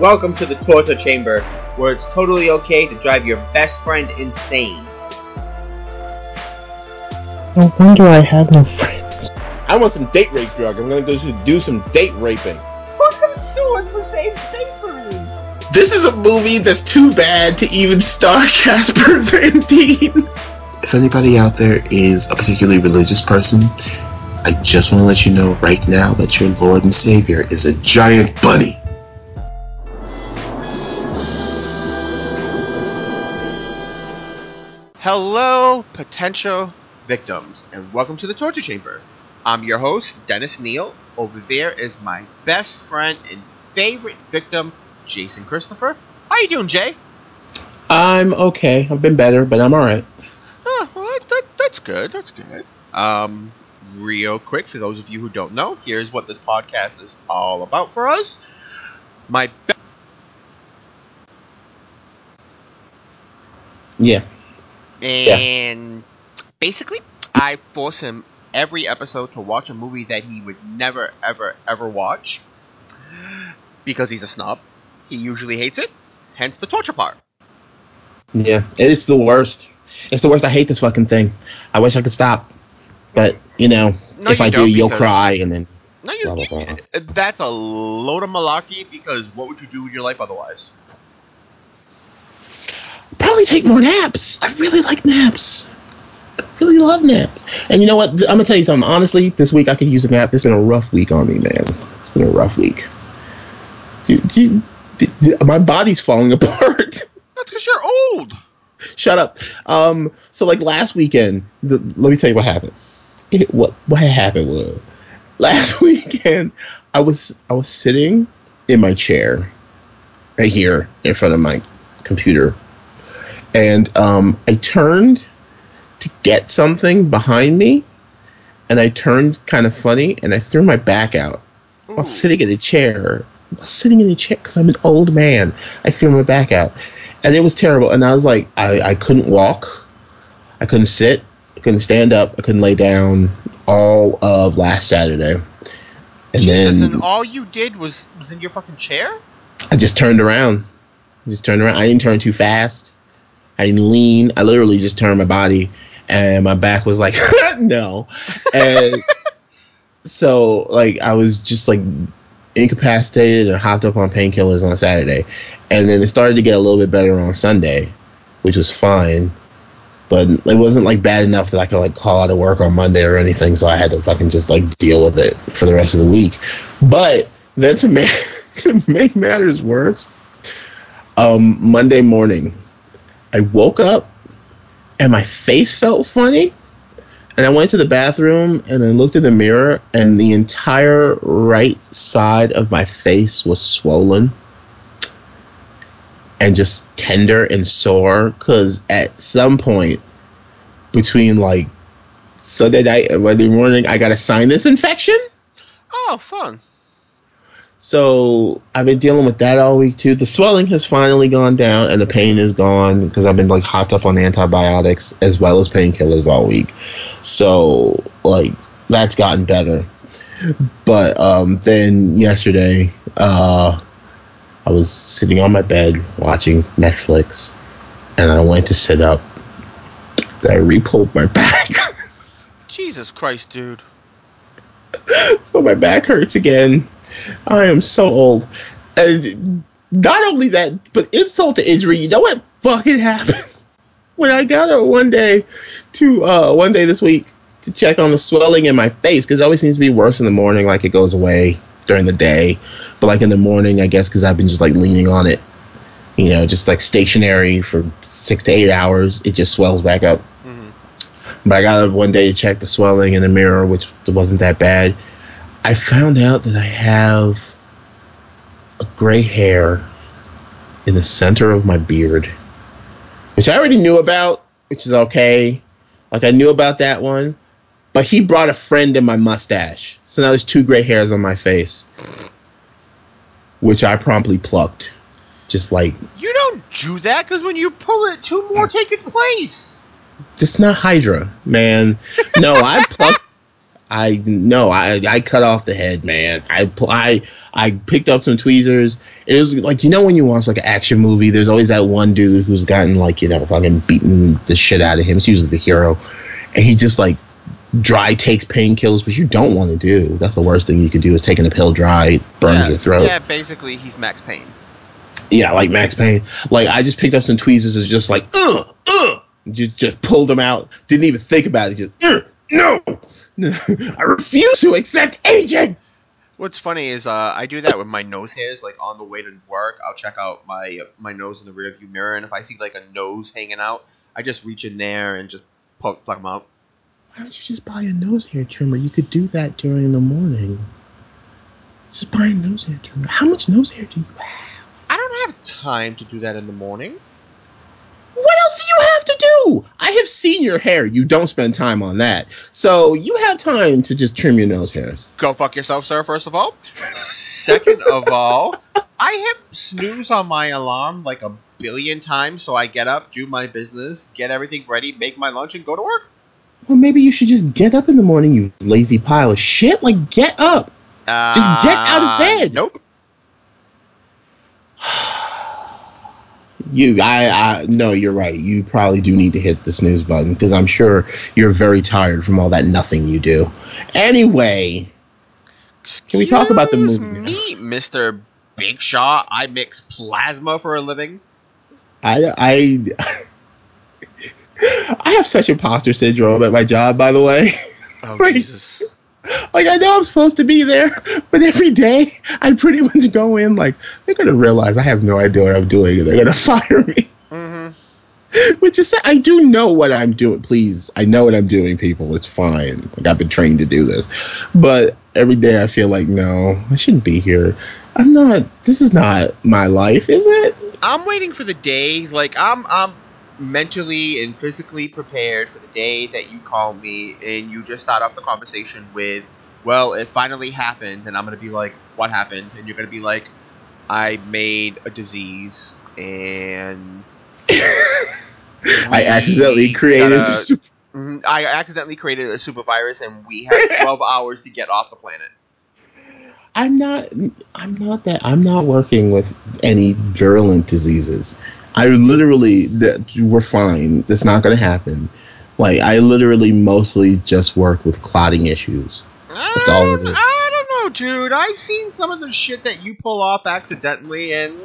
Welcome to the torture chamber, where it's totally okay to drive your best friend insane. No wonder I had no friends. I want some date rape drug. I'm gonna go do some date raping. Who's gonna sue us for saying space? This is a movie that's too bad to even star Casper Van Dien. If anybody out there is a particularly religious person, I just want to let you know right now that your Lord and Savior is a giant bunny. Hello, potential victims, and welcome to the torture chamber. I'm your host, Dennis Neal. Over there is my best friend and favorite victim, Jason Christopher. How you doing, Jay? I'm okay. I've been better, but I'm all right. Oh, well, that, that, that's good. That's good. Um, real quick, for those of you who don't know, here's what this podcast is all about for us. My be- Yeah. And basically, I force him every episode to watch a movie that he would never, ever, ever watch because he's a snob. He usually hates it, hence the torture part. Yeah. It's the worst. It's the worst. I hate this fucking thing. I wish I could stop. But, you know, No, if you I do, you'll cry and then No, you, Blah, blah, blah. that's a load of malarkey because what would you do with your life otherwise? Probably take more naps. I really like naps. I really love naps. And you know what? I'm gonna tell you something. Honestly, this week I could use a nap. This has been a rough week on me, man. It's been a rough week. My body's falling apart. That's because you're old. Shut up. Um. So like last weekend, the, let me tell you what happened. It, what what happened was last weekend I was I was sitting in my chair right here in front of my computer, and um I turned to get something behind me, and I turned kind of funny, and I threw my back out. I was sitting in a chair. I was sitting in a chair because I'm an old man. I threw my back out, and it was terrible. And I was like, I, I couldn't walk, I couldn't sit, I couldn't stand up, I couldn't lay down all of last Saturday. And Jesus, then and all you did was was in your fucking chair. I just turned around. I just turned around. I didn't turn too fast. I didn't lean. I literally just turned my body, and my back was like, no. And so, like, I was just like incapacitated and hopped up on painkillers on Saturday, and then it started to get a little bit better on Sunday, which was fine. But it wasn't like bad enough that I could like call out of work on Monday or anything, so I had to fucking just like deal with it for the rest of the week. But then to make to make matters worse, um, Monday morning, I woke up and my face felt funny. And I went to the bathroom and I looked in the mirror, and the entire right side of my face was swollen and just tender and sore. Because at some point between like Sunday night and Monday morning, I got a sinus infection. Oh, fun. So I've been dealing with that all week too. The swelling has finally gone down and the pain is gone because I've been like hopped up on antibiotics as well as painkillers all week. So like that's gotten better. But um then yesterday, uh I was sitting on my bed watching Netflix and I went to sit up. I re-pulled my back. Jesus Christ, dude. so my back hurts again. I am so old. And not only that, but insult to injury. You know what fucking happened? When I got up one day to uh one day this week to check on the swelling in my face because it always seems to be worse in the morning, like it goes away during the day, but like in the morning, I guess because I've been just like leaning on it, you know, just like stationary for six to eight hours, it just swells back up. hmm But I got up one day to check the swelling in the mirror, which wasn't that bad. I found out that I have a gray hair in the center of my beard, which I already knew about, which is okay. Like I knew about that one, but he brought a friend in my mustache, so now there's two gray hairs on my face, which I promptly plucked, just like You don't do that because when you pull it, two more take its place. It's not Hydra, man. No, I plucked. I no, I I cut off the head, man. I I I picked up some tweezers. It was like you know when you watch like an action movie, there's always that one dude who's gotten like you know fucking beaten the shit out of him. It's usually the hero, and he just like dry takes painkillers, which you don't want to do. That's the worst thing you could do is taking a pill dry, burn yeah, your throat. Yeah, basically he's Max Payne. Yeah, like Max Payne. Like I just picked up some tweezers and just like uh uh just just pulled them out. Didn't even think about it. Just uh, no, I refuse to accept aging. What's funny is uh, I do that with my nose hairs. Like on the way to work, I'll check out my my nose in the rearview mirror, and if I see like a nose hanging out, I just reach in there and just pluck, pluck them out. Why don't you just buy a nose hair trimmer? You could do that during the morning. Just buy a nose hair trimmer. How much nose hair do you have? I don't have time to do that in the morning. What else do you have to do? I have seen your hair. You don't spend time on that. So you have time to just trim your nose hairs. Go fuck yourself, sir. First of all. Second of all, I have snooze on my alarm like a billion times, so I get up, do my business, get everything ready, make my lunch, and go to work. Well, maybe you should just get up in the morning, you lazy pile of shit. Like, get up. Just get out of Uh, bed. Nope. You, I, I, no, you're right. You probably do need to hit the snooze button because I'm sure you're very tired from all that nothing you do. Anyway, Can we talk about the Excuse movie now? Me, Mr. Big Shaw. I mix plasma for a living. I, I, I have such imposter syndrome at my job. By the way, Oh Right. Like I know I'm supposed to be there, but every day I pretty much go in like they're gonna realize I have no idea what I'm doing and they're gonna fire me. Mm-hmm. Which is I do know what I'm doing. Please, I know what I'm doing. People, it's fine. Like I've been trained to do this, but every day I feel like no, I shouldn't be here. I'm not. This is not my life, is it? I'm waiting for the day. Like I'm, I'm mentally and physically prepared for the day that you call me and you just start off the conversation with, "Well, it finally happened," and I'm gonna be like, "What happened?" And you're gonna be like, "I made a disease and." I accidentally created. gotta- a super- mm-hmm. I accidentally created a super virus, and we have 12 hours to get off the planet. I'm not. I'm not that. I'm not working with any virulent diseases. I literally that we're fine. That's not going to happen. Like I literally mostly just work with clotting issues. I don't. I don't know, dude. I've seen some of the shit that you pull off accidentally, and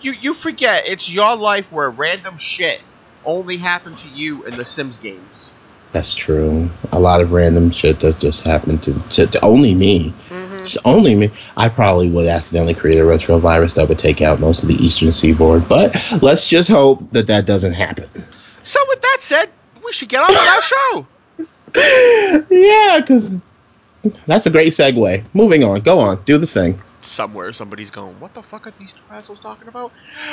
you you forget it's your life where random shit only happened to you in the Sims games. That's true. A lot of random shit does just happen to, to, to only me. Mm-hmm. Just only me. I probably would accidentally create a retrovirus that would take out most of the eastern seaboard. But let's just hope that that doesn't happen. So with that said, we should get on with our show. Yeah, because that's a great segue. Moving on. Go on. Do the thing. Somewhere somebody's going, what the fuck are these two assholes talking about?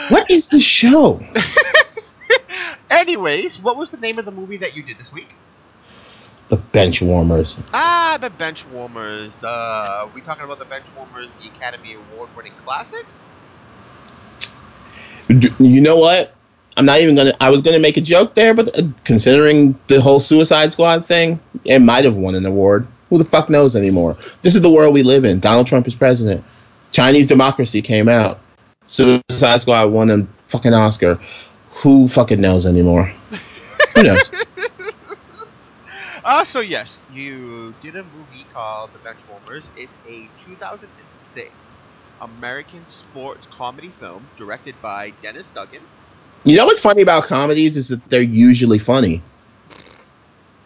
What is the show? Anyways, what was the name of the movie that you did this week? The bench warmers. Ah, the Bench Warmers. The we talking about the Bench Warmers, the Academy Award-winning classic. You know what? I'm not even gonna. I was gonna make a joke there, but uh, considering the whole Suicide Squad thing, it might have won an award. Who the fuck knows anymore? This is the world we live in. Donald Trump is president. Chinese democracy came out. Suicide Squad won a fucking Oscar. Who fucking knows anymore? Who knows? Uh, so yes, you did a movie called The Benchwarmers. It's a 2006 American sports comedy film directed by Dennis Dugan. You know what's funny about comedies is that they're usually funny.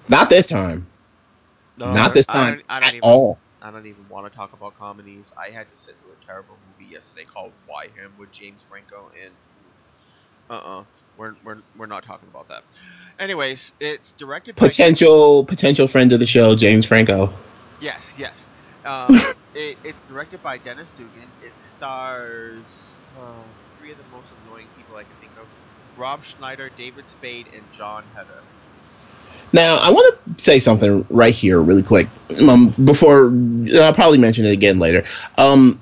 Not this time. Not this I time don't, I don't at even, all. I don't even want to talk about comedies. I had to sit through a terrible movie yesterday called Why Him with James Franco and uh-uh. We're, we're, we're not talking about that. Anyways, it's directed by Potential potential friend of the show, James Franco. Yes, yes. Um, it, it's directed by Dennis Dugan. It stars uh, three of the most annoying people I can think of: Rob Schneider, David Spade, and Jon Heder. Now, I want to say something right here, really quick, um, before I'll probably mention it again later. Um,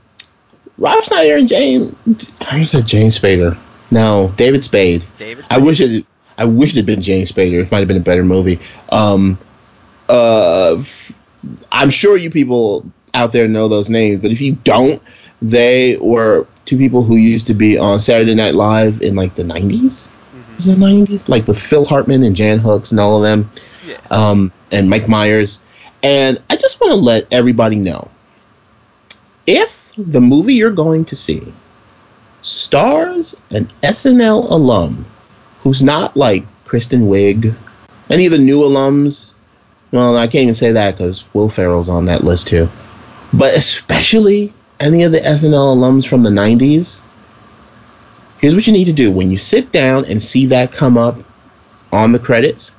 Rob Schneider and James, I almost said James Spader. No, David Spade. David. I wish it. I wish it had been James Spader. It might have been a better movie. Um, uh, I'm sure you people out there know those names, but if you don't, they were two people who used to be on Saturday Night Live in like the 90s. Mhm. Was it the 90s? Like with Phil Hartman and Jan Hooks and all of them, Yeah. um, and Mike Myers. And I just want to let everybody know if the movie you're going to see stars an SNL alum who's not like Kristen Wiig, any of the new alums. Well, I can't even say that because Will Ferrell's on that list too. But especially any of the SNL alums from the 90s. Here's what you need to do when you sit down and see that come up on the credits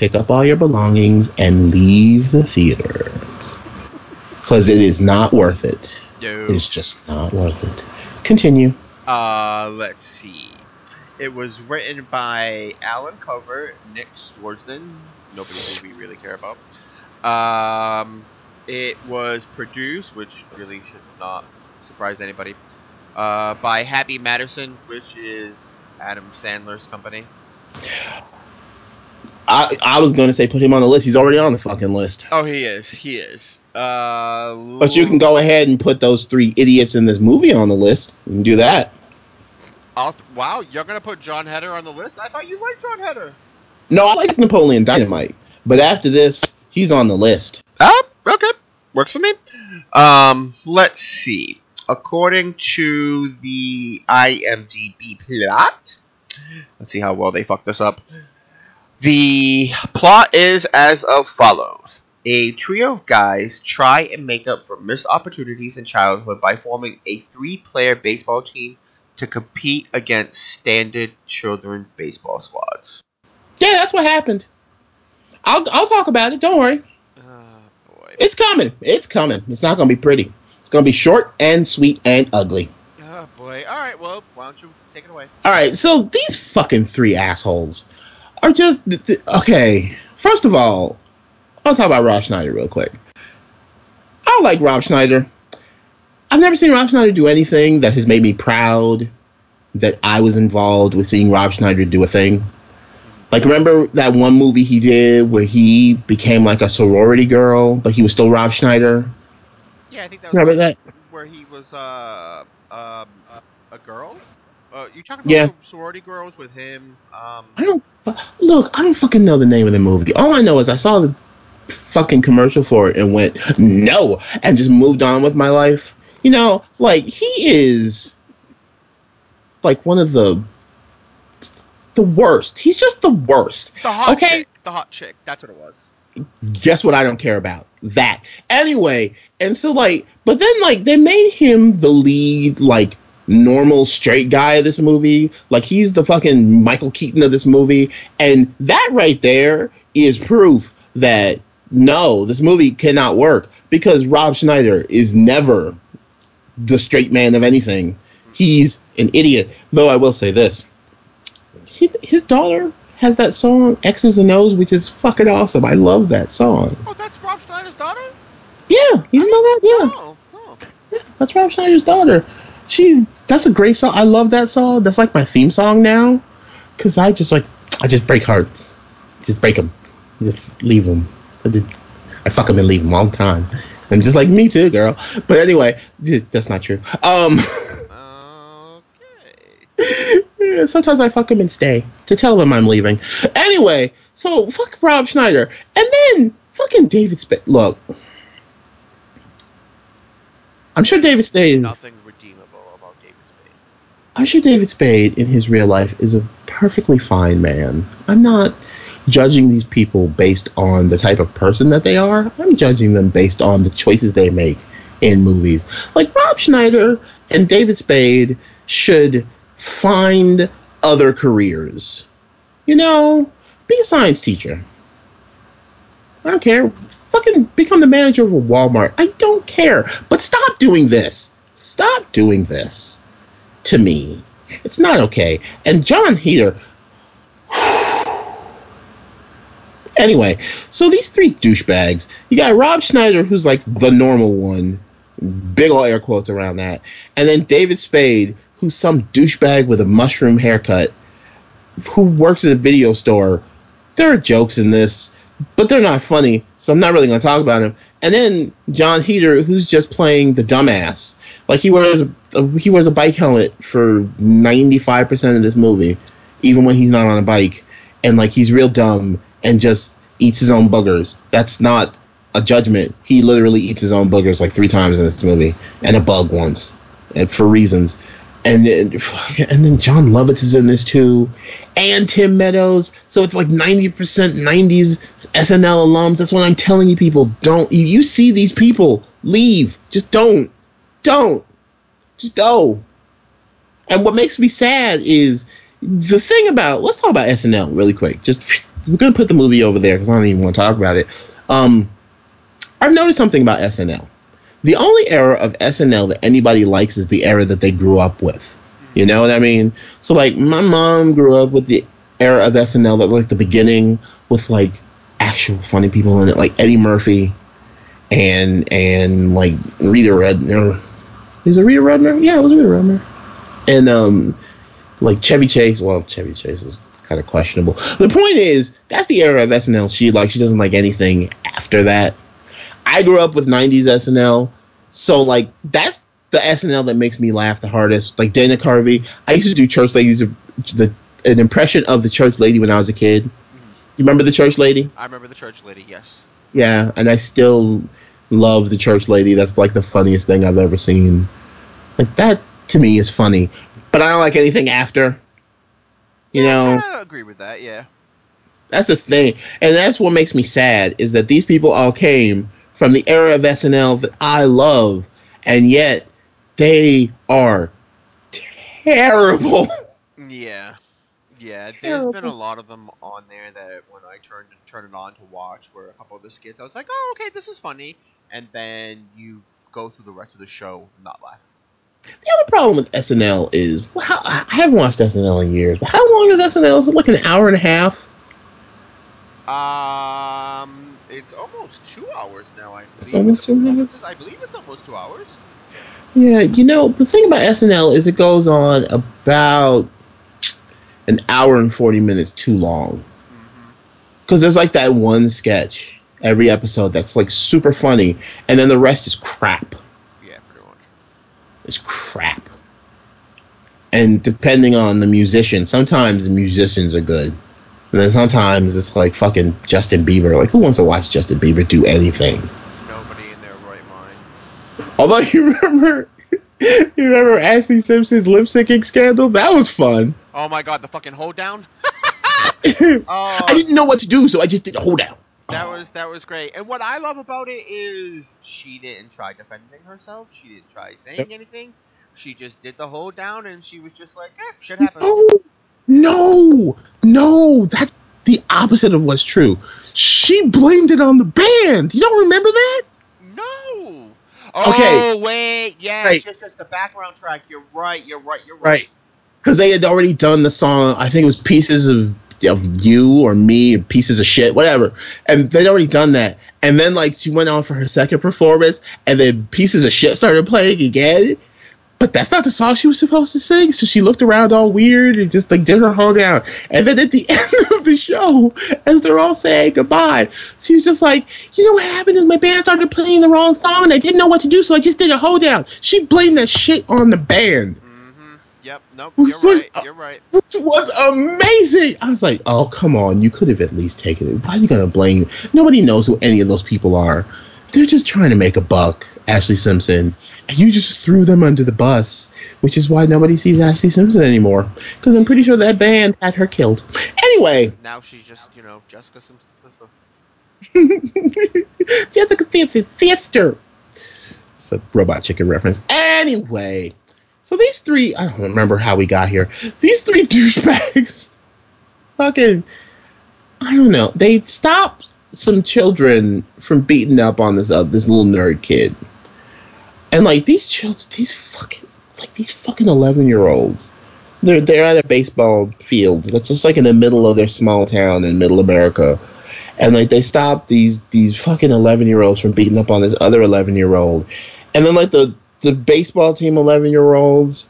pick up all your belongings and leave the theater. Because it is not worth it. Yo. It is just not worth it. Continue. Uh, let's see. It was written by Allen Covert, Nick Swardson, nobody we really care about. Um, it was produced, which really should not surprise anybody, uh, by Happy Madison, which is Adam Sandler's company. I, I was going to say put him on the list. He's already on the fucking list. Oh, he is. He is. Uh, But you can go ahead and put those three idiots in this movie on the list. You can do that. I'll, wow, you're gonna put Jon Heder on the list? I thought you liked Jon Heder. No, I like Napoleon Dynamite. But after this, he's on the list. Ah, okay. Works for me. Um, let's see. According to the IMDb plot, let's see how well they fucked this up. The plot is as of follows. A trio of guys try and make up for missed opportunities in childhood by forming a three-player baseball team to compete against standard children baseball squads. Yeah, that's what happened. I'll, I'll talk about it. Don't worry. Oh, boy. It's coming. It's coming. It's not going to be pretty. It's going to be short and sweet and ugly. Oh, boy. All right, well, why don't you take it away? All right, so these fucking three assholes are just th- th- okay. First of all, I'll talk about Rob Schneider real quick. I like Rob Schneider. I've never seen Rob Schneider do anything that has made me proud that I was involved with seeing Rob Schneider do a thing. Like remember that one movie he did where he became like a sorority girl, but he was still Rob Schneider. Yeah, I think that was Remember where, that? where he was uh um a, a girl. Uh, you talking about Yeah. sorority girls with him? Um, I don't look. I don't fucking know the name of the movie. All I know is I saw the fucking commercial for it and went no, and just moved on with my life. You know, like he is like one of the the worst. He's just the worst. the hot Okay. chick. The hot chick. That's what it was. Guess what? I don't care about that anyway. And so like, but then like they made him the lead like normal straight guy of this movie. Like he's the fucking Michael Keaton of this movie, and that right there is proof that no, this movie cannot work because Rob Schneider is never the straight man of anything. He's an idiot. Though I will say this, he, his daughter has that song X's and O's, which is fucking awesome. I love that song. Oh, that's Rob Schneider's daughter. Yeah, you didn't know that? Yeah, Oh, oh. that's Rob Schneider's daughter. She, that's a great song. I love that song. That's like my theme song now, cause I just like, I just break hearts, just break them, just leave them. I, just, I fuck them and leave them all the time. I'm just like me too, girl. But anyway, that's not true. Um. Okay. Sometimes I fuck him and stay to tell them I'm leaving. Anyway, so fuck Rob Schneider, and then fucking David Spade. Look, I'm sure David Spade. Nothing redeemable about David Spade. I'm sure David Spade in his real life is a perfectly fine man. I'm not judging these people based on the type of person that they are. I'm judging them based on the choices they make in movies. Like Rob Schneider and David Spade should find other careers. You know, be a science teacher. I don't care. Fucking become the manager of a Walmart. I don't care. But stop doing this. Stop doing this to me. It's not okay. And Jon Heder. anyway, so these three douchebags. You got Rob Schneider, who's like the normal one. Big ol' air quotes around that. And then David Spade, who's some douchebag with a mushroom haircut who works at a video store. There are jokes in this. but they're not funny, so I'm not really gonna talk about him. And then Jon Heder, who's just playing the dumbass, like he wears a, he wears a bike helmet for 95 percent of this movie, even when he's not on a bike, and like he's real dumb and just eats his own boogers. That's not a judgment. He literally eats his own boogers like three times in this movie, and a bug once, and for reasons. And then, and then Jon Lovitz is in this too, and Tim Meadows. So it's like ninety percent '90s SNL alums. That's what I'm telling you, people. Don't you, you see these people leave? Just don't, don't, just go. And what makes me sad is the thing about. Let's talk about SNL really quick. Just we're gonna put the movie over there because I don't even want to talk about it. Um, I've noticed something about SNL. The only era of SNL that anybody likes is the era that they grew up with. You know what I mean? So like my mom grew up with the era of SNL that like the beginning with like actual funny people in it, like Eddie Murphy and and like Rita Redner. Is it Rita Redner? Yeah, it was Rita Redner. And um like Chevy Chase. Well, Chevy Chase was kind of questionable. The point is, that's the era of SNL she like. She doesn't like anything after that. I grew up with 90s SNL, so like that's the SNL that makes me laugh the hardest. Like Dana Carvey, I used to do church ladies the an impression of the church lady when I was a kid. You remember the church lady? I remember the church lady. Yes. Yeah, and I still love the church lady. That's like the funniest thing I've ever seen. Like that to me is funny, but I don't like anything after. You know, I agree with that. Yeah. That's the thing, and that's what makes me sad is that these people all came from the era of SNL that I love, and yet they are terrible. Yeah. Yeah, there's been a lot of them on there that when I turned turn it on to watch were a couple of the skits. I was like, oh, okay, this is funny, and then you go through the rest of the show not laughing. The other problem with SNL is well, how, I haven't watched SNL in years, but how long is SNL? Is it like an hour and a half? Um, it's almost two hours now. I believe. It's almost two hours? I believe it's almost two hours. Yeah, you know the thing about SNL is it goes on about an hour and forty minutes too long mm-hmm. because there's like that one sketch every episode that's like super funny, and then the rest is crap. Yeah, pretty much. It's crap. And depending on the musician, sometimes the musicians are good. And then sometimes it's like fucking Justin Bieber. Like, who wants to watch Justin Bieber do anything? Nobody in their right mind. Although you remember, you remember Ashlee Simpson's lip syncing scandal? That was fun. Oh my god, the fucking hold down. I Oh, didn't know what to do, so I just did hold down. that was that was great. And what I love about it is she didn't try defending herself. She didn't try saying Yep. anything. She just did the hold down, and she was just like, "Eh, shit happens." No, no. That's the opposite of what's true. She blamed it on the band. You don't remember that? No. Okay. Oh wait, yes, Right. yes, yes, the background track. You're right. You're right. You're right. Right. Because they had already done the song. I think it was pieces of of you or me, or pieces of shit, whatever. And they'd already done that. And then like she went on for her second performance, and then pieces of shit started playing again. But that's not the song she was supposed to sing. So she looked around all weird and just like did her hold down. And then at the end of the show, as they're all saying goodbye, she was just like, you know what happened is my band started playing the wrong song and I didn't know what to do, so I just did a hold down. She blamed that shit on the band Mm-hmm. Yep. Nope. You're was- right. You're right. which was amazing. I was like, oh, come on. You could have at least taken it. Why are you going to blame? Nobody knows who any of those people are. They're just trying to make a buck, Ashlee Simpson. And you just threw them under the bus, which is why nobody sees Ashlee Simpson anymore. Because I'm pretty sure that band had her killed. Anyway, Now she's just, you know, Jessica Simpson's sister. Jessica Simpson's sister. It's a robot chicken reference. Anyway, so these three, I don't remember how we got here. These three douchebags, fucking, I don't know. They stopped some children from beating up on this uh, this little nerd kid, and like these children, these fucking like these fucking eleven year olds. They're they're at a baseball field that's just like in the middle of their small town in middle America and like they stop these these fucking 11 year olds from beating up on this other 11 year old and then like the the baseball team 11 year olds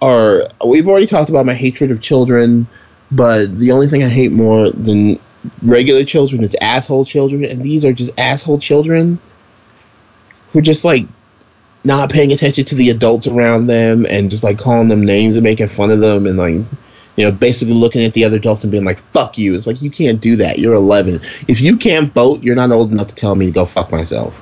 are we've already talked about my hatred of children but the only thing i hate more than regular children, it's asshole children, and these are just asshole children who are just like not paying attention to the adults around them and just like calling them names and making fun of them and like you know basically looking at the other adults and being like fuck you. It's like you can't do that. You're 11 if you can't vote you're not old enough to tell me to go fuck myself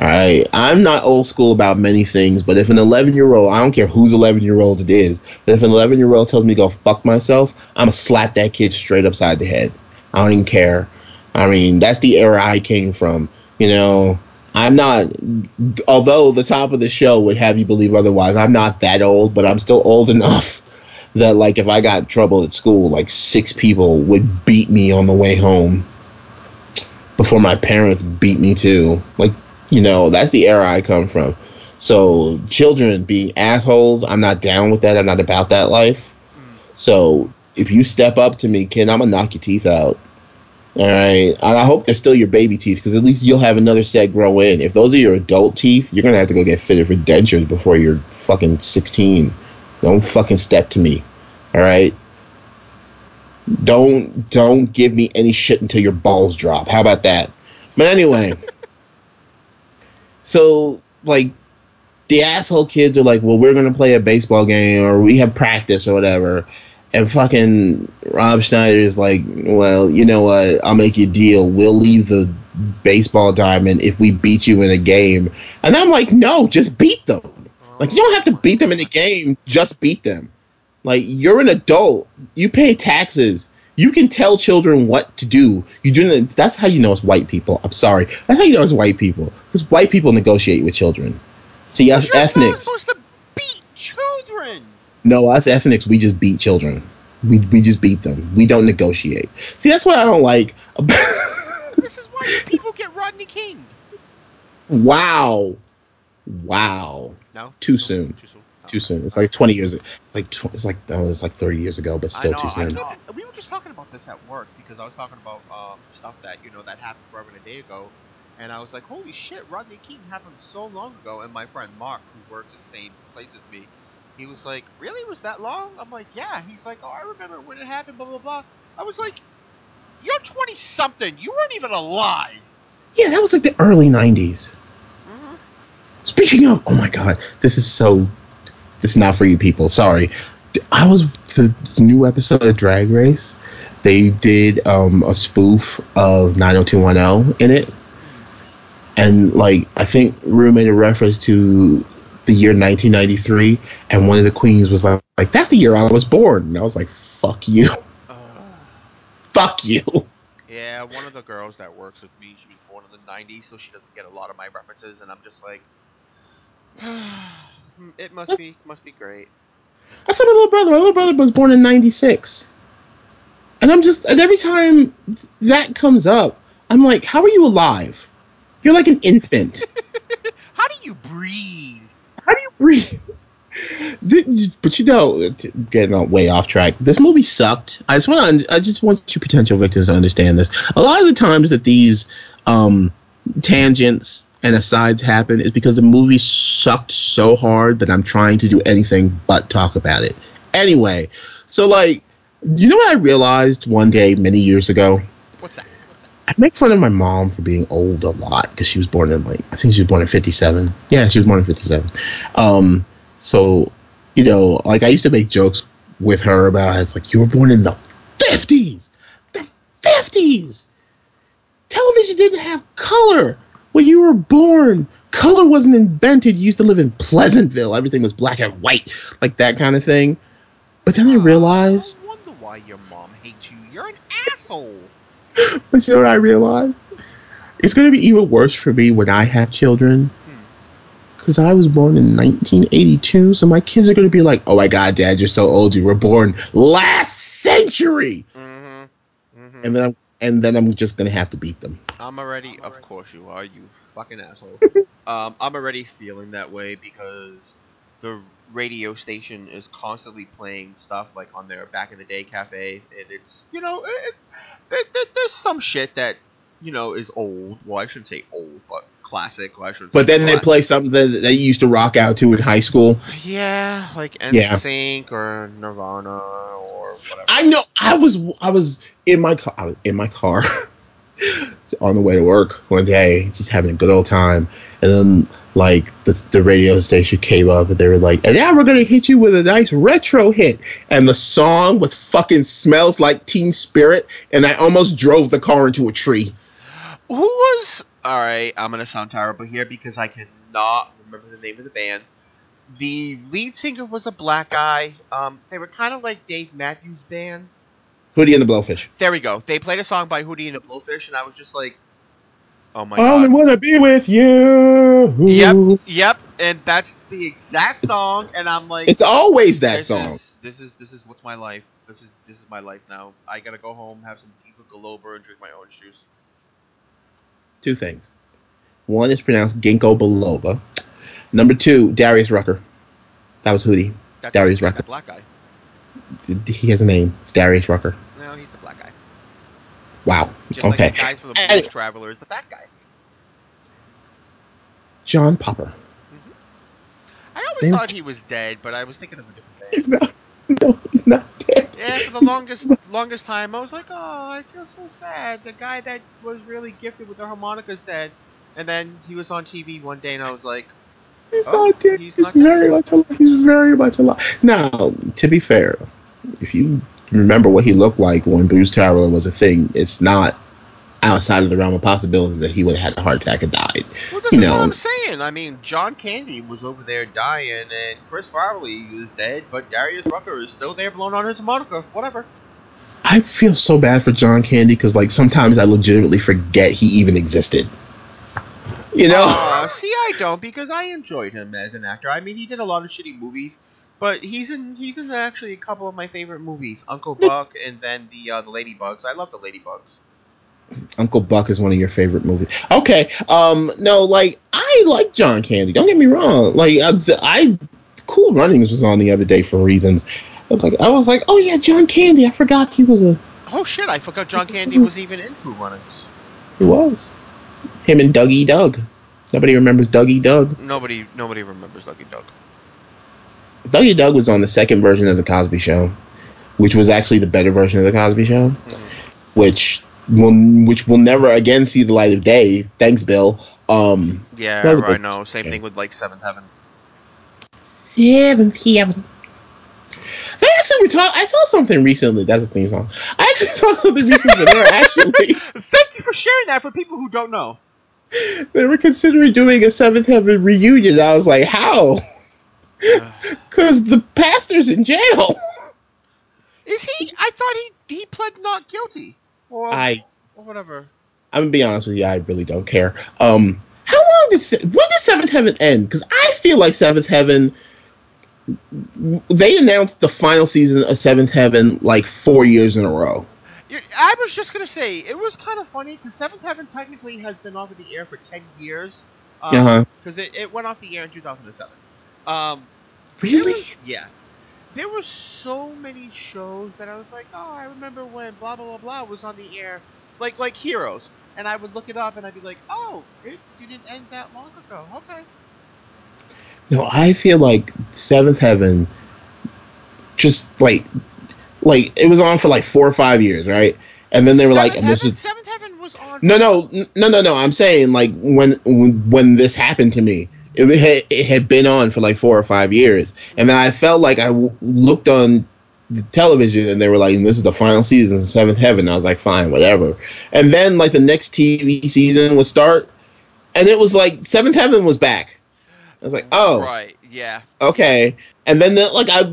right i'm not old school about many things but if an 11 year old i don't care whose 11 year old it is but if an 11 year old tells me to go fuck myself i'm gonna slap that kid straight upside the head. I don't even care. I mean that's the era i came from you know? I'm not, although the top of the show would have you believe otherwise, I'm not that old, but I'm still old enough that, like, if I got in trouble at school, like, six people would beat me on the way home before my parents beat me too. Like, you know, that's the era I come from. So, children being assholes, I'm not down with that. I'm not about that life. So, if you step up to me, kid, I'm gonna knock your teeth out. All right, and I hope they're still your baby teeth because at least you'll have another set grow in. If those are your adult teeth, you're gonna have to go get fitted for dentures before you're fucking 16. Don't fucking step to me. All right. Don't don't give me any shit until your balls drop. How about that? But anyway, so like the asshole kids are like, well, we're gonna play a baseball game or we have practice or whatever. And fucking Rob Schneider is like, well, you know what? I'll make you a deal. We'll leave the baseball diamond if we beat you in a game. And I'm like, no, just beat them. Like, you don't have to beat them in a game, just beat them. Like, you're an adult. You pay taxes. You can tell children what to do. You do. That's how you know it's white people. I'm sorry. That's how you know it's white people. Because white people negotiate with children. See, us You're not ethnics. supposed to beat children. No, us ethnics, we just beat children. We we just beat them. We don't negotiate. See, that's what I don't like. This is why people get Rodney King. wow, wow, No. Too No? soon. Too soon. Too soon. It's like twenty years. It's like tw- it's like that was like thirty years ago, but still know. too I soon. we were just talking about this at work because I was talking about um, stuff that you know that happened forever and a day ago, and I was like, "Holy shit, Rodney King happened so long ago." And my friend Mark, who works at the same place as me, he was like, "Really? Was that long?" I'm like, "Yeah." He's like, "Oh, I remember when it happened." Blah blah blah. I was like, "You're 20 something. You weren't even alive." Yeah, that was like the early '90s. Mm-hmm. Speaking of, oh my god, this is so. This is not for you people. Sorry. I was the new episode of Drag Race. They did um, a spoof of 90210 in it, and like I think Rue made a reference to the year 1993, and one of the queens was like, "Like that's the year I was born," and I was like, "Fuck you, Uh, fuck you." yeah, one of the girls that works with me, she was born in the 90s, so she doesn't get a lot of my references, and I'm just like, it must That's- be must be great. I said my little brother. My little brother was born in '96, and I'm just and every time that comes up, I'm like, "How are you alive? You're like an infant. How do you breathe? How do you breathe?" But you know, getting on way off track. This movie sucked. I just want to. I just want you potential victims to understand this. A lot of the times that these um, tangents and asides happen is because the movie sucked so hard that I'm trying to do anything but talk about it. Anyway, so like, you know what I realized one day many years ago? What's that? I make fun of my mom for being old a lot because she was born in like I think she was born in '57. Yeah, she was born in '57. Um, so you know, like I used to make jokes with her about it's like you were born in the '50s, the '50s. Television didn't have color when you were born. Color wasn't invented. You used to live in Pleasantville. Everything was black and white, like that kind of thing. But then I realized I wonder why your mom hates you. You're an asshole. But you know what I realized? It's going to be even worse for me when I have children. Hmm. Because I was born in 1982, so my kids are going to be like, oh my god, dad, you're so old. You were born last century. Mm-hmm. mm-hmm. And then I'm, and then I'm just going to have to beat them. I'm already, of course you are, you fucking asshole. um, I'm already feeling that way because the radio station is constantly playing stuff like on their back in the day cafe, and it's you know, it, it, there- there's some shit that you know is old. Well, I shouldn't say old, but classic. Well, I shouldn't But say then they play something that they used to rock out to in high school. Yeah, like Yeah. NSYNC or Nirvana or whatever. I know. I was I was in my car. I was in my car on the way to work one day, just having a good old time, and then like the the radio station came up and they were like, "And now we're gonna hit you with a nice retro hit," and the song was fucking smells like Teen Spirit, and I almost drove the car into a tree. Who was? All right, I'm gonna sound terrible here because I cannot remember the name of the band. The lead singer was a black guy. Um, they were kind of like Dave Matthews Band. Hootie and the Blowfish. There we go. They played a song by Hootie and the Blowfish, and I was just like, "Oh my god. I only god!" wanna be with you. Yep, yep. And that's the exact song, and I'm like, It's always that song. Is, this is this is what's my life. This is this is my life now. I gotta go home, have some Ginkgo Biloba, and drink my orange juice. two things. One is pronounced Ginkgo biloba. Number two, Darius Rucker. That was Hootie. Darius Rucker. black guy. He has a name. It's Darius Rucker. No, he's the black guy. Wow. Just okay. like the guys for the Any- Blues Traveler is the fat guy. John Popper. Mm-hmm. I always is thought he was dead, but I was thinking of a different band. He's not. No, he's not dead. Yeah, for the longest longest time, I was like, oh, I feel so sad. The guy that was really gifted with the harmonica's dead. And then he was on TV one day, and I was like, He's Oh, not dead. he's He's, not dead. very much alive. He's very much alive. Now, to be fair, if you remember what he looked like when Blues Traveler was a thing, it's not outside of the realm of possibility that he would have had a heart attack and died. well, this You know. what I'm saying. I mean, John Candy was over there dying, and Chris Farley is dead, but Darius Rucker is still there blowing on his harmonica. Whatever. I feel so bad for John Candy because, like, sometimes I legitimately forget he even existed. You know? Aw, see, I don't because I enjoyed him as an actor. I mean, he did a lot of shitty movies, but he's in he's in actually a couple of my favorite movies, Uncle Buck and then the uh, the Ladybugs. I love the Ladybugs. Uncle Buck is one of your favorite movies. Okay, um, no, like I like John Candy. Don't get me wrong. Like I, I Cool Runnings was on the other day for reasons. Like I was like, oh yeah, John Candy. I forgot he was a Oh shit! I forgot John Candy was even in Cool Runnings. he was him and Dougie Doug. Nobody remembers Dougie Doug. Nobody nobody remembers Dougie Doug. Dougie Doug was on the second version of the Cosby Show, which was actually the better version of the Cosby Show, Mhm. which will which will never again see the light of day. Thanks, Bill. Um, Yeah, That was a I good know. Same game. thing with like Seventh Heaven. Seventh Heaven. I actually were talk, I saw something recently. That's a theme song. I actually saw something recently. They were actually Thank you for sharing that for people who don't know. they were considering doing a Seventh Heaven reunion. I was like, how? Because the pastor's in jail. Is he? I thought he he pled not guilty. Or, I or whatever. I'm gonna be honest with you. I really don't care. Um, how long did Se- when did Seventh Heaven end? Because I feel like Seventh Heaven. They announced the final season of Seventh Heaven like four years in a row. I was just gonna say it was kind of funny because Seventh Heaven technically has been off of the air for ten years. Because Uh-huh. Because it, it went off the air in 2007. Um, Really? was- yeah. There were so many shows that I was like, oh, I remember when blah blah blah blah was on the air, like like Heroes, and I would look it up and I'd be like, oh, it didn't end that long ago. Okay. No, I feel like Seventh Heaven just like like it was on for like four or five years, right? And then they were like, Seventh and this is Seventh Heaven was on. no, no, no, no, no. I'm saying like when when, when this happened to me, it had, it had been on for like four or five years, and then I felt like I w- looked on the television and they were like, "This is the final season of Seventh Heaven." I was like, "Fine, whatever." And then like the next TV season would start, and it was like Seventh Heaven was back. I was like, "Oh, Right. Yeah. okay. And then the, like I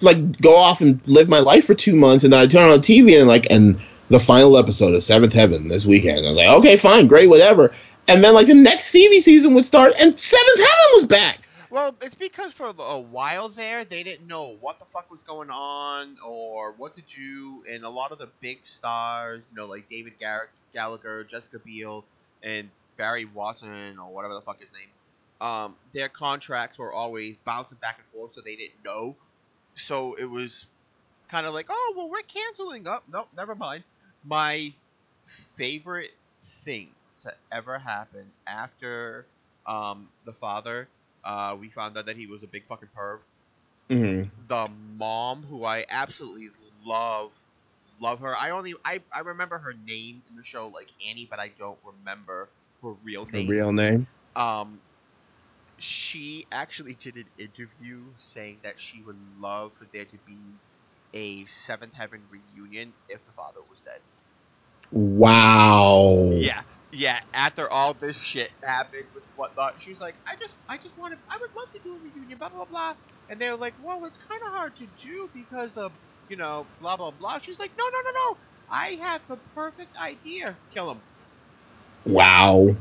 like go off and live my life for two months, and then I turn on TV and like and the final episode of Seventh Heaven this weekend. I was like, okay, fine, great, whatever. And then like the next TV season would start, and Seventh Heaven was back. Well, it's because for a while there, they didn't know what the fuck was going on or what to do, and a lot of the big stars, you know, like David Garrett, Gallagher, Jessica Biel, and Barry Watson, or whatever the fuck his name, um, their contracts were always bouncing back and forth, so they didn't know. So it was kind of like, oh, well, we're canceling. Up, oh, nope, never mind. My favorite thing to ever happen after um, the father. Uh, we found out that he was a big fucking perv. hmm The mom, who I absolutely love, love her. I only I, I remember her name in the show like Annie, but I don't remember her real Her name. real name. Um, she actually did an interview saying that she would love for there to be a Seventh Heaven reunion if the father was dead. Wow. Yeah, yeah. After all this shit happened with whatnot, she was like, "I just, I just want to, I would love to do a reunion, blah blah blah." And they were like, "Well, it's kind of hard to do because of, you know, blah blah blah." She's like, "No, no, no, no. I have the perfect idea. Kill him." Wow. hmm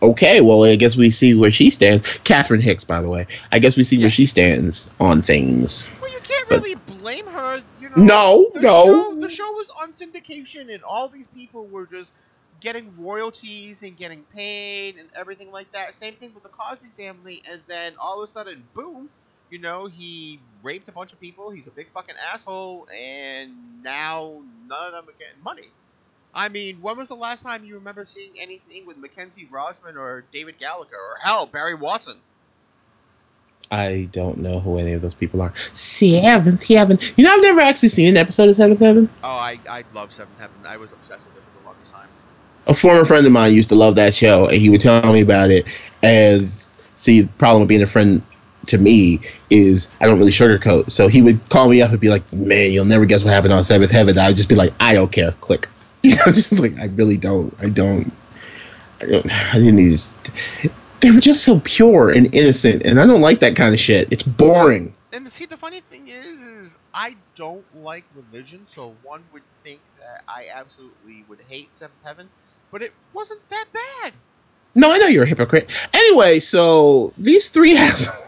Okay, well, I guess we see where she stands. Catherine Hicks, by the way. I guess we see Yeah. where she stands on things. Well, you can't But- really blame her. You know, No, the no. Show, the show was on syndication, and all these people were just getting royalties and getting paid and everything like that. Same thing with the Cosby family, and then all of a sudden, boom, you know, he raped a bunch of people. He's a big fucking asshole, and now none of them are getting money. I mean, when was the last time you remember seeing anything with Mackenzie Rosman or David Gallagher or hell, Barry Watson? I don't know who any of those people are. Seventh Heaven. You know, I've never actually seen an episode of Seventh Heaven. Oh, I I love Seventh Heaven. I was obsessed with it for the longest time. A former friend of mine used to love that show, and he would tell me about it. As see, the problem with being a friend to me is I don't really sugarcoat. So he would call me up and be like, "Man, you'll never guess what happened on Seventh Heaven." I'd just be like, "I don't care." Click. You know, just like I really don't. I don't. I don't. I didn't need. to- They were just so pure and innocent, and I don't like that kind of shit. It's boring. And see, the funny thing is, is I don't like religion, so one would think that I absolutely would hate Seventh Heaven, but it wasn't that bad. No, I know you're a hypocrite. Anyway, so these three assholes.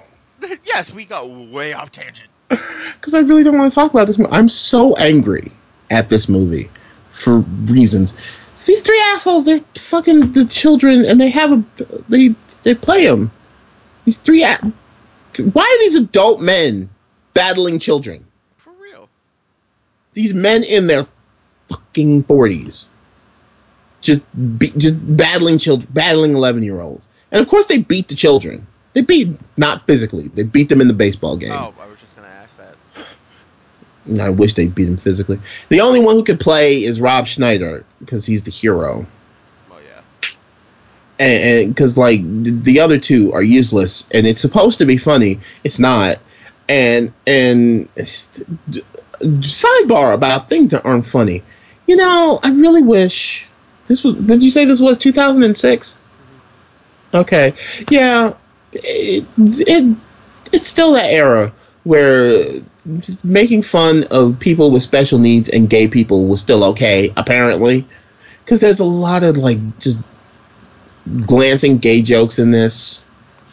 yes, we got way off tangent. because I really don't want to talk about this. mo- I'm so angry at this movie for reasons. These three assholes, they're fucking the children, and they have a they they play them. These three, a- why are these adult men battling children? For real. These men in their fucking forties, just be, just battling children, battling eleven year olds, and of course they beat the children. They beat not physically, they beat them in the baseball game. Oh, I was just gonna ask that. I wish they beat him physically. The only one who could play is Rob Schneider because he's the hero, Oh yeah. and because like the, the other two are useless, and it's supposed to be funny, it's not. And and sidebar about things that aren't funny. You know, I really wish this was. Did you say this was 2006? Okay, yeah, it, it it's still that era where making fun of people with special needs and gay people was still okay, apparently. Because there's a lot of like just glancing gay jokes in this.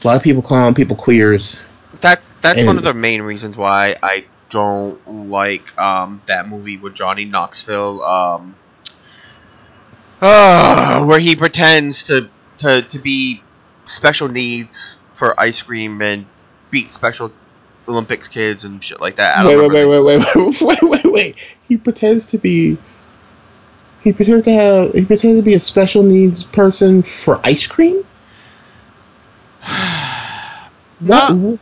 A lot of people calling people queers. That that's one of the main reasons why I don't like um that movie with Johnny Knoxville um uh, where he pretends to, to to be special needs for ice cream and beat special Olympics kids and shit like that. Wait, wait, remember wait, wait, wait, wait, wait, wait. He pretends to be. He pretends to have. He pretends to be a special needs person for ice cream. What? Not-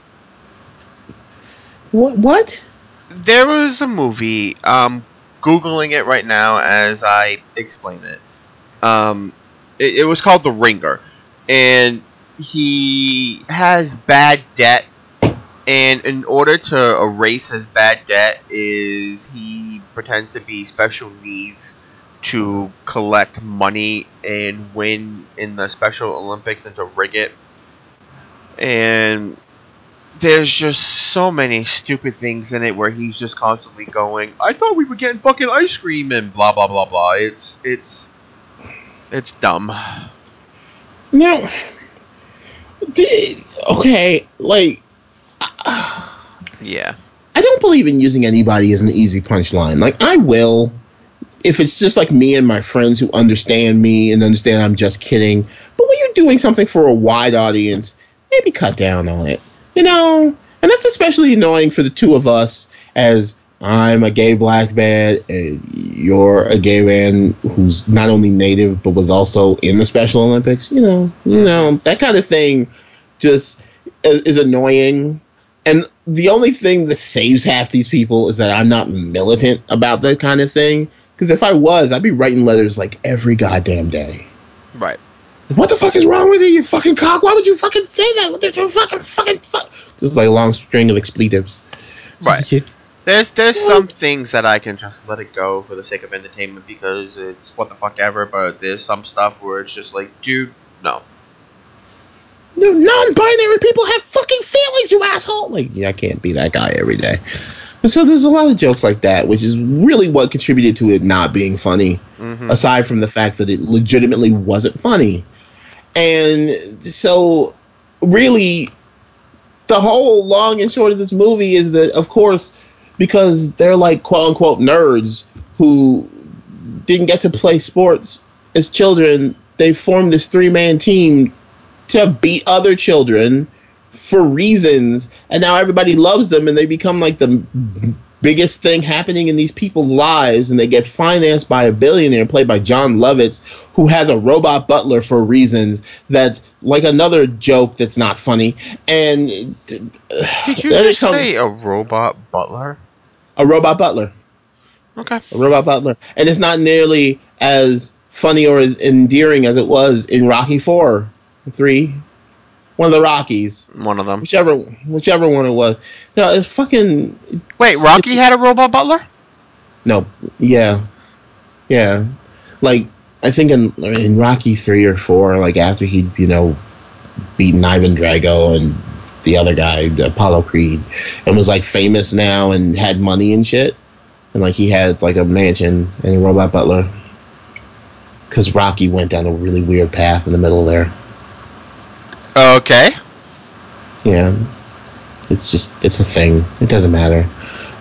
What? What? there was a movie um googling it right now as i explain it um it, it was called the ringer. And he has bad debt. And in order to erase his bad debt is he pretends to be special needs to collect money and win in the special olympics and to rig it and there's just so many stupid things in it where he's just constantly going, I thought we were getting fucking ice cream and blah blah blah blah. It's it's it's dumb. No. did, okay, like. Yeah. I don't believe in using anybody as an easy punchline. Like I will, if it's just like me and my friends who understand me and understand I'm just kidding. But when you're doing something for a wide audience, maybe cut down on it. You know, and that's especially annoying for the two of us as I'm a gay black man, and you're a gay man who's not only native but was also in the Special Olympics. You know, you know that kind of thing just is, is annoying. And the only thing that saves half these people is that I'm not militant about that kind of thing. Because if I was, I'd be writing letters like every goddamn day. Right. What the fuck is wrong with you, you fucking cock? Why would you fucking say that? What the fucking fucking fuck? Just like a long string of expletives. Right. There's there's some things that I can just let it go for the sake of entertainment because it's what the fuck ever. But there's some stuff where it's just like, dude, no. No, non-binary people have fucking feelings, you asshole. Like, yeah, I can't be that guy every day. And so there's a lot of jokes like that, which is really what contributed to it not being funny. Mhm. Aside from the fact that it legitimately wasn't funny, and so really, the whole long and short of this movie is that, of course, because they're like quote unquote nerds who didn't get to play sports as children, they formed this three man team to beat other children for reasons, and now everybody loves them, and they become like the biggest thing happening in these people's lives, and they get financed by a billionaire played by Jon Lovitz, who has a robot butler for reasons that's like another joke that's not funny. And Did you just say a robot butler? A robot butler? Okay. a robot butler, and it's not nearly as funny or as endearing as it was in Rocky Four, Three, one of the Rockies, One of them. whichever whichever one it was. No, it's fucking Wait, Rocky had a robot butler? no, yeah, yeah. Like I think in in Rocky Three or Four, like after he'd you know beaten Ivan Drago and the other guy, Apollo Creed, and was like famous now and had money and shit. And like he had like a mansion and a robot butler. Cause Rocky went down a really weird path in the middle there. Okay. Yeah. It's just it's a thing. It doesn't matter.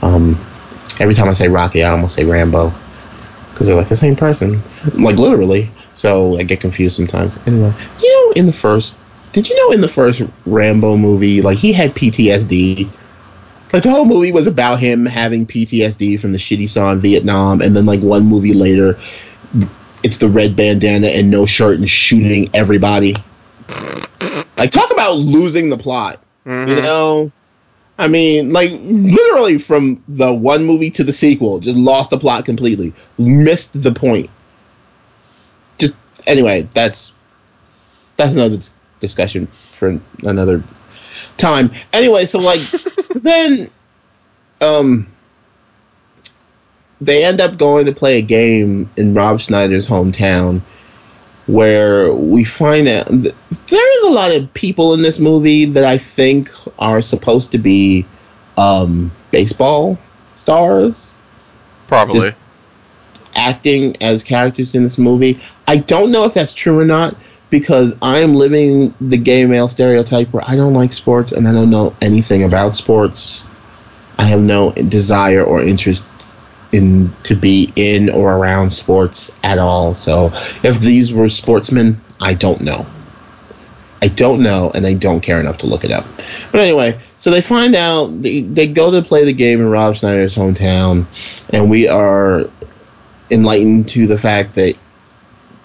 Um every time I say Rocky I almost say Rambo. Because they're like the same person. Like literally. So I get confused sometimes. Anyway. You know in the first did you know in the first Rambo movie, like he had PTSD? Like the whole movie was about him having PTSD from the shit he saw in Vietnam, and then like one movie later, it's the red bandana and no shirt and shooting everybody. Like talk about losing the plot. Mhm. You know? I mean, like literally from the one movie to the sequel, just lost the plot completely. Missed the point. Just anyway, that's that's another discussion for another time. Anyway, so like then um they end up going to play a game in Rob Schneider's hometown where we find out th- there is a lot of people in this movie that I think are supposed to be um, baseball stars Probably. Just- acting as characters in this movie. I don't know if that's true or not because I am living the gay male stereotype where I don't like sports and I don't know anything about sports. I have no desire or interest in to be in or around sports at all. So if these were sportsmen, I don't know. I don't know, and I don't care enough to look it up. But anyway, so they find out they, they go to play the game in Rob Schneider's hometown, and we are enlightened to the fact that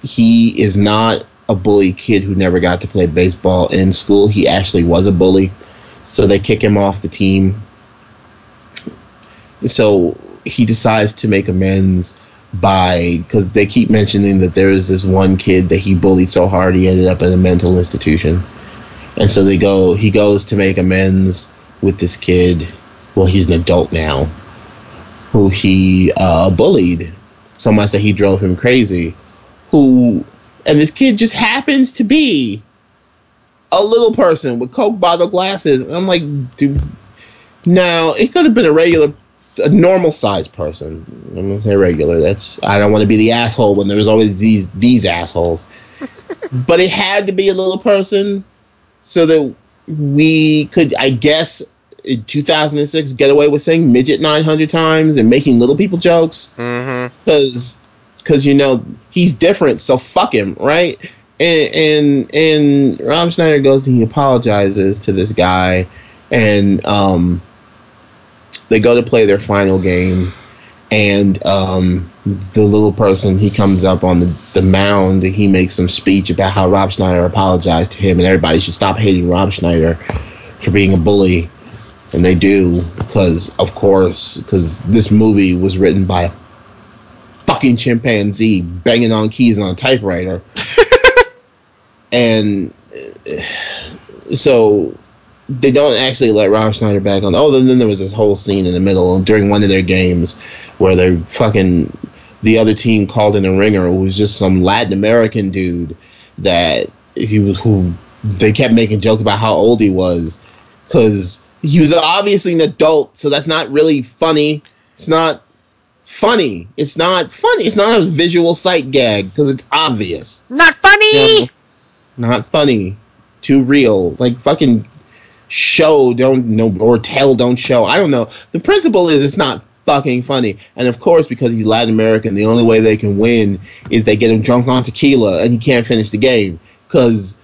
he is not a bully kid who never got to play baseball in school. He actually was a bully, so they kick him off the team. So he decides to make amends by because they keep mentioning that there is this one kid that he bullied so hard he ended up in a mental institution, and so they go. He goes to make amends with this kid. Well, he's an adult now, who he uh, bullied so much that he drove him crazy. Who and this kid just happens to be a little person with Coke bottle glasses. And I'm like, dude. Now it could have been a regular, a normal sized person. I'm gonna say regular. That's I don't want to be the asshole when there's always these these assholes. but it had to be a little person so that we could, I guess, in 2006, get away with saying midget 900 times and making little people jokes Mm-hmm. because because you know he's different so fuck him right and and and rob schneider goes and he apologizes to this guy and um they go to play their final game, and um, the little person he comes up on the, the mound and he makes some speech about how Rob Schneider apologized to him and everybody should stop hating Rob Schneider for being a bully. And they do because, of course, because this movie was written by a fucking chimpanzee banging on keys on a typewriter. and uh, so they don't actually let Rob Schneider back on. Oh, then, then there was this whole scene in the middle during one of their games where they're fucking the other team called in a ringer who was just some Latin American dude that he was who they kept making jokes about how old he was because he was obviously an adult, so that's not really funny. It's not funny. It's not funny. It's not a visual sight gag because it's obvious. Not funny. Yeah. Not funny. Too real. Like fucking show don't know or tell don't show. I don't know. The principle is it's not fucking funny. And of course, because he's Latin American, the only way they can win is they get him drunk on tequila and he can't finish the game because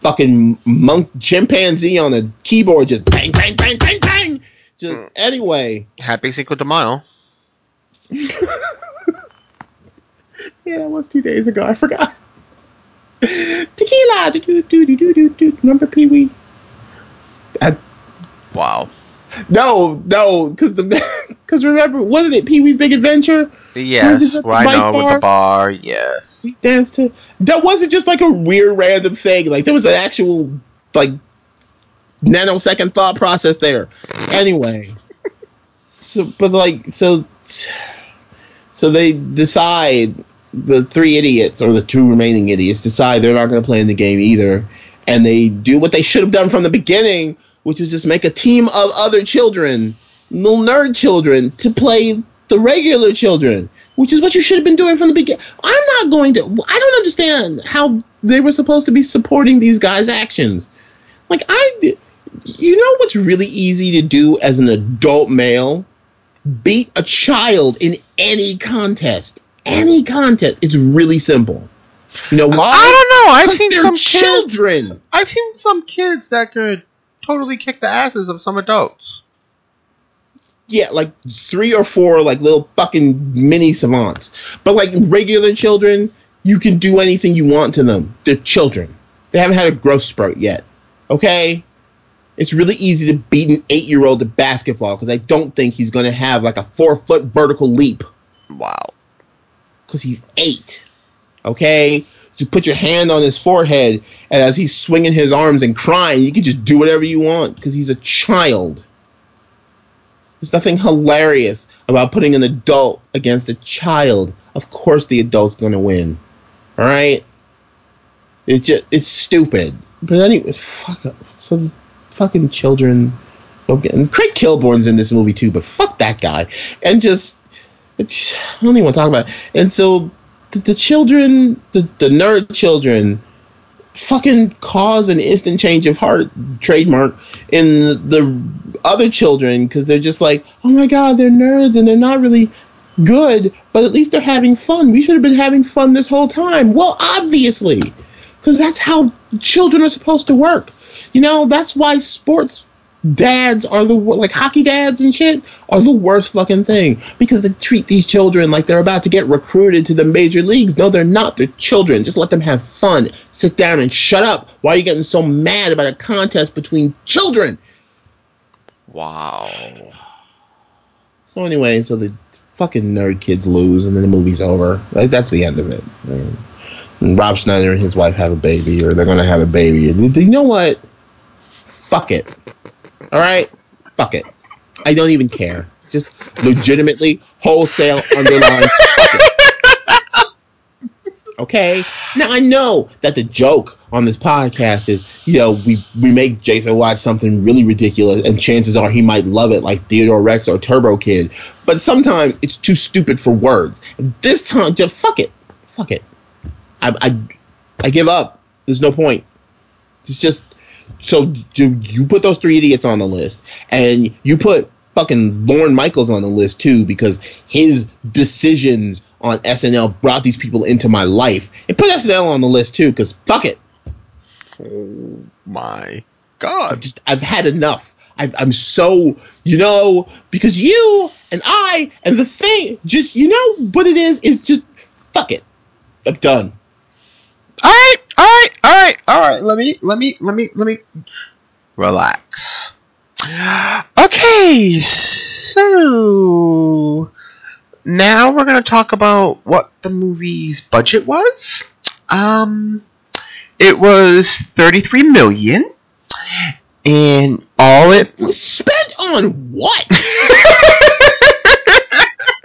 fucking monk chimpanzee on a keyboard just bang bang bang bang bang. Just hmm. anyway. Happy Cinco de Mayo. yeah, that was two days ago. I forgot. Tequila. Do, do, do, do, do, do. Remember Pee Wee? Wow. No, no, because the because remember, wasn't it Pee Wee's Big Adventure? Yes, well, I know with the bar. Yes, he danced to. That wasn't just like a weird random thing. Like there was an actual like nanosecond thought process there. Anyway, so but like so so they decide the three idiots or the two remaining idiots decide they're not going to play in the game either, and they do what they should have done from the beginning which was just make a team of other children, little nerd children, to play the regular children, which is what you should have been doing from the beginning. I'm not going to. I don't understand how they were supposed to be supporting these guys' actions. Like I, you know what's really easy to do as an adult male? Beat a child in any contest. Any contest. It's really simple. You know why? I don't know. I've seen some children. Kids, I've seen some kids that could totally kick the asses of some adults. Yeah, like three or four like little fucking mini savants. But like regular children, you can do anything you want to them. They're children. They haven't had a growth spurt yet. Okay? It's really easy to beat an eight year old at basketball because I don't think he's going to have like a four foot vertical leap. Wow. Because he's eight. Okay? You put your hand on his forehead, and as he's swinging his arms and crying, you can just do whatever you want because he's a child. There's nothing hilarious about putting an adult against a child. Of course, the adult's gonna win. All right. It's just it's stupid. But anyway, fuck. Up. So fucking children. And Craig Kilborn's in this movie too, but fuck that guy. And just, I don't even want to talk about. It. And so the, the children, the, the nerd children, fucking cause an instant change of heart trademark in the other children because they're just like, oh my god, they're nerds and they're not really good, but at least they're having fun. We should have been having fun this whole time. Well, obviously, because that's how children are supposed to work. You know, that's why sports dads are the like hockey dads and shit are the worst fucking thing because they treat these children like they're about to get recruited to the major leagues. No, they're not. They're children. Just let them have fun. Sit down and shut up. Why are you getting so mad about a contest between children? Wow. So anyway, so the fucking nerd kids lose and then the movie's over. Like that's the end of it. And Rob Schneider and his wife have a baby, or they're gonna have a baby. You know what? Fuck it. All right, fuck it. I don't even care. Just legitimately wholesale underline. Okay. Now I know that the joke on this podcast is, you know, we we make Jason watch something really ridiculous, and chances are he might love it, like Theodore Rex or Turbo Kid. But sometimes it's too stupid for words. This time, just fuck it, fuck it. I I, I give up. There's no point. It's just so you put those three idiots on the list, and you put fucking Lorne Michaels on the list too because his decisions on SNL brought these people into my life. And put SNL on the list too because fuck it. Oh my god! I've just I've had enough. I, I'm so, you know, because you and I and the thing, just, you know what it is? Is just, fuck it. I'm done. All right, all right, all right, all right. Let me, let me, let me, let me relax. Okay, so now we're gonna talk about what the movie's budget was. Um, it was thirty-three million, and all it Was spent on what?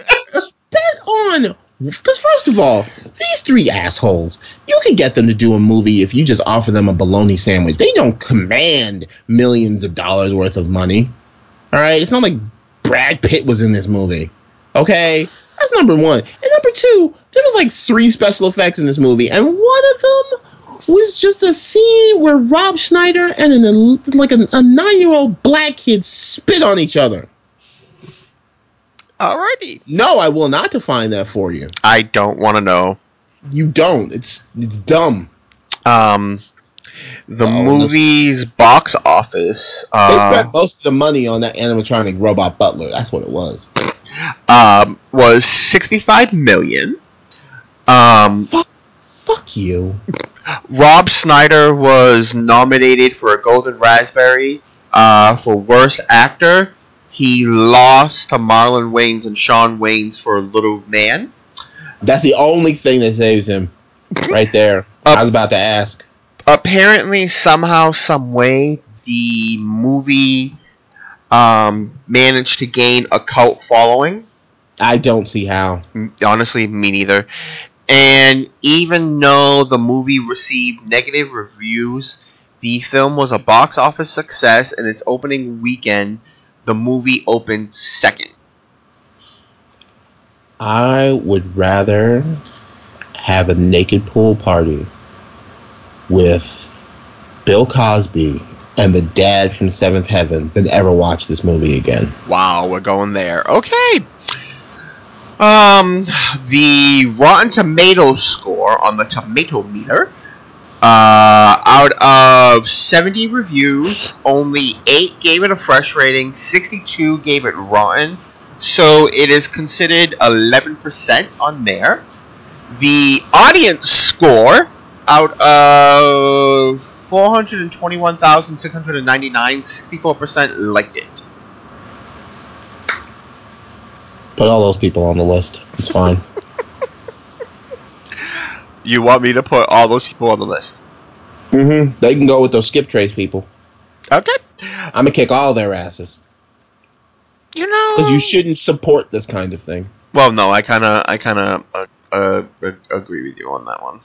spent on because first of all, these three assholes, you can get them to do a movie if you just offer them a bologna sandwich. They don't command millions of dollars worth of money. All right, it's not like Brad Pitt was in this movie. Okay, that's number one. And number two, there was like three special effects in this movie, and one of them was just a scene where Rob Schneider and an like a, a nine year old black kid spit on each other. Alrighty. No, I will not define that for you. I don't want to know. You don't. It's it's dumb. Um, the Oh, movie's box office. They Uh, spent most of the money on that animatronic robot butler. That's what it was. um, was 65 million. Um, Fuck, fuck you. Rob Schneider was nominated for a Golden Raspberry uh, for Worst Actor. He lost to Marlon Wayans and Shawn Wayans for Little Man. That's the only thing that saves him. Right there. I was about to ask. Apparently, somehow, some way, the movie um, managed to gain a cult following. I don't see how. honestly, me neither. And even though the movie received negative reviews, the film was a box office success and its opening weekend, the movie opened second. I would rather have a naked pool party with Bill Cosby and the dad from Seventh Heaven than ever watch this movie again. Wow, we're going there. Okay. Um, the Rotten Tomatoes score on the Tomato Meter. Uh, out of 70 reviews, only 8 gave it a fresh rating, 62 gave it rotten. So it is considered 11% on there. The audience score out of 421,699, 64% liked it. Put all those people on the list. It's fine. You want me to put all those people on the list? mm-hmm. They can go with those skip trace people. Okay. I'm gonna kick all their asses You know, because you shouldn't support this kind of thing. Well, no, I kind of, I kind of uh, uh, ag- agree with you on that one.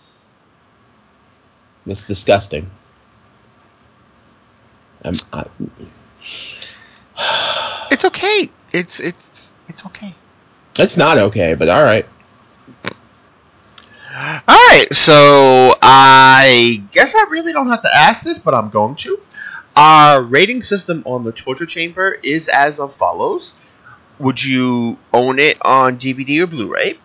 It's disgusting. I'm, I, It's okay. It's it's it's okay. it's not okay, but all right. Right, so I guess I really don't have to ask this, but I'm going to. Our rating system on the torture chamber is as of follows: Would you own it on DVD or Blu-ray?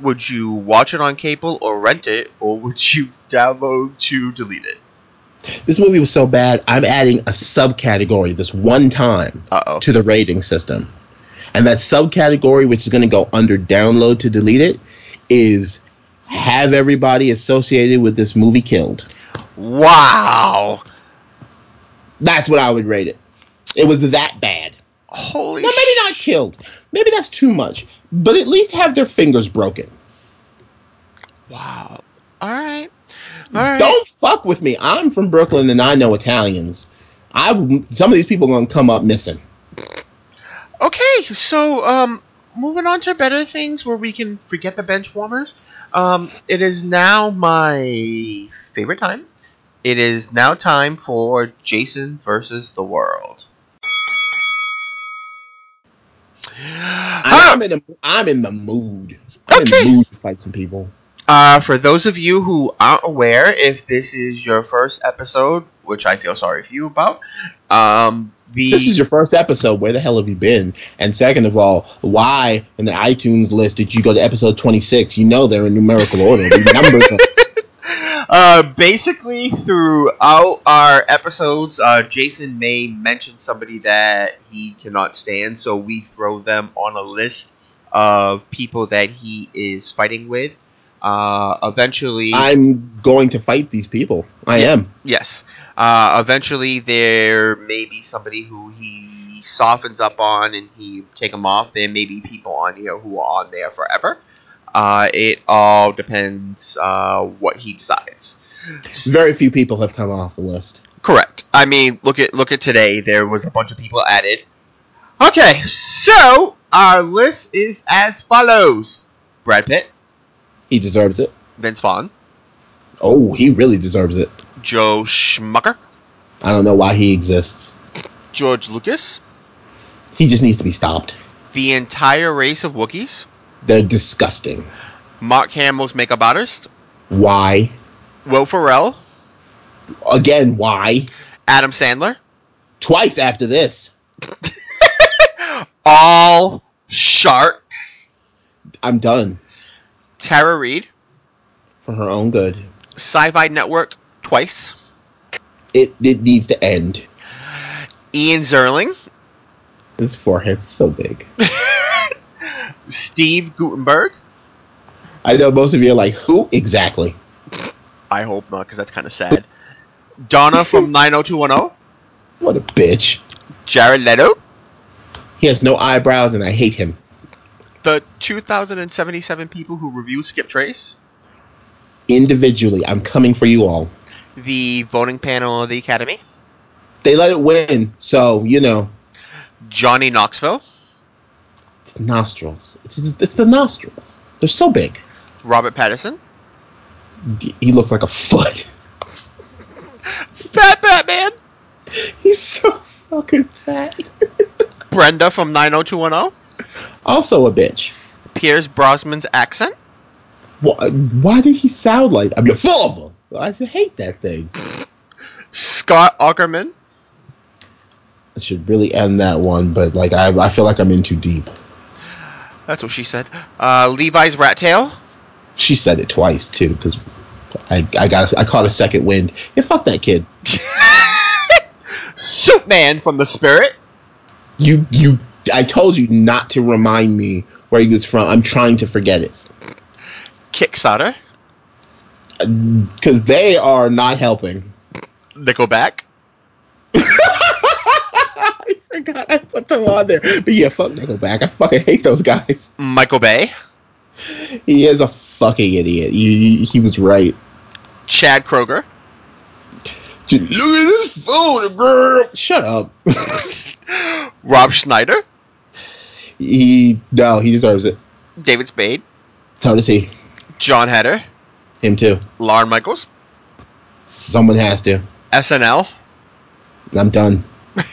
Would you watch it on cable or rent it, or would you download to delete it? This movie was so bad. I'm adding a subcategory this one time Uh oh. to the rating system, and that subcategory, which is going to go under download to delete it, is have everybody associated with this movie killed. Wow! That's what I would rate it. It was that bad. Holy. Now, maybe not killed. Maybe that's too much. But at least have their fingers broken. Wow. All right. All right. Don't fuck with me. I'm from Brooklyn and I know Italians. I some of these people are gonna come up missing. Okay, so um, moving on to better things where we can forget the bench warmers. Um, it is now my favorite time. It is now time for Jason versus the world. I'm in the I'm in the mood. I'm in Okay. the mood to fight some people. Uh, for those of you who aren't aware, if this is your first episode, which I feel sorry for you about, um, the This is your first episode. Where the hell have you been? And second of all, why in the iTunes list did you go to episode 26? You know they're in numerical order. The numbers are Uh, basically, throughout our episodes, uh, Jason may mention somebody that he cannot stand, so we throw them on a list of people that he is fighting with. Uh, eventually, I'm going to fight these people. I Yeah. am. Yes. Uh, eventually, there may be somebody who he softens up on and he take them off. There may be people on here who are on there forever. Uh, it all depends uh, what he decides. Very few people have come off the list. Correct. I mean, look at look at today. There was a bunch of people added. Okay, so our list is as follows: Brad Pitt, He deserves it. Vince Vaughn, Oh, he really deserves it. Joe Schmucker, I don't know why he exists. George Lucas, He just needs to be stopped. the entire race of Wookiees. They're disgusting. Mark Hamill's makeup artist, Why? Will Ferrell, Again, why? Adam Sandler, Twice after this. all sharks, I'm done. Tara Reid, For her own good. Sci-Fi Network twice, It it needs to end. Ian Ziering, His forehead's so big. Steve Guttenberg. I know most of you are like, who exactly? I hope not, because that's kind of sad. Donna from 90210, What a bitch. Jared Leto, He has no eyebrows and I hate him. The 2,077 people who reviewed Skip Trace, Individually, I'm coming for you all. the voting panel of the Academy, They let it win, so you know, Johnny Knoxville, it's nostrils. It's it's the nostrils. They're so big. Robert Pattinson, He looks like a foot. Fat Batman, He's so fucking fat. Brenda from 90210, also a bitch. Pierce Brosnan's accent, Why, why did he sound like? I'm your father. I hate that thing. Scott Ackerman, I should really end that one, but like I, I feel like I'm in too deep. that's what she said, uh, Levi's Rat Tail, She said it twice too, because I I got I caught a second wind. Yeah, fuck that kid. Superman from The Spirit, You you. I told you not to remind me where he was from. I'm trying to forget it Kickstarter, uh, because they are not helping. Nickelback, I forgot I put them on there. But yeah, fuck Nickelback. I fucking hate those guys. Michael Bay, He is a fucking idiot. He, he was right. Chad Kroeger, Dude, Look at this phone, girl. Shut up. Rob Schneider, he no, he deserves it. David Spade, So does he. Jon Heder, Him too. Lorne Michaels, Someone has to. SNL, I'm done.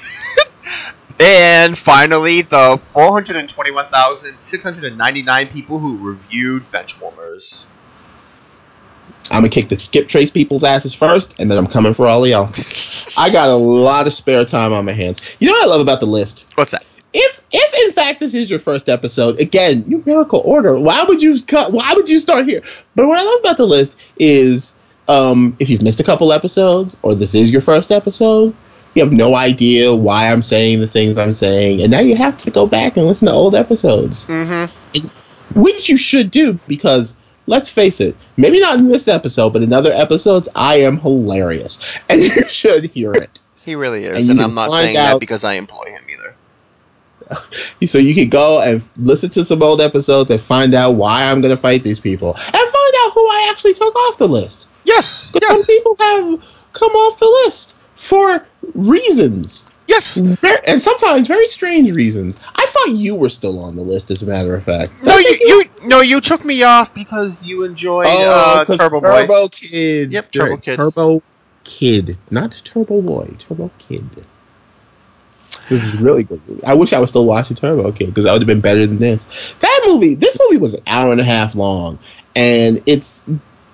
and finally the 421,699 people who reviewed Benchwarmers. I'm gonna kick the skip trace people's asses first, and then I'm coming for all of y'all. I got a lot of spare time on my hands. You know what I love about the list? What's that? If if in fact this is your first episode, again, numerical order. Why would you cut? Why would you start here? But what I love about the list is, um, if you've missed a couple episodes, or this is your first episode, you have no idea why I'm saying the things I'm saying, and now you have to go back and listen to old episodes, Mm-hmm. which you should do because. Let's face it, maybe not in this episode, but in other episodes, I am hilarious. And you should hear it. He really is, And and, I'm not saying that because I employ him. So you can go and listen to some old episodes and find out why I'm going to fight these people, and find out who I actually took off the list. Yes, Because some people have come off the list for reasons, yes. Ver- and sometimes very strange reasons. I thought you were still on the list, as a matter of fact. Did No, you, you, no, you took me off because you enjoyed Oh, uh, Turbo Boy. Turbo Kid. Yep, Turbo Kid. Turbo Kid, not Turbo Boy. Turbo Kid. This is really good movie. I wish I was still watching Turbo Kid because that would have been better than this. That movie, this movie was an hour and a half long, and it's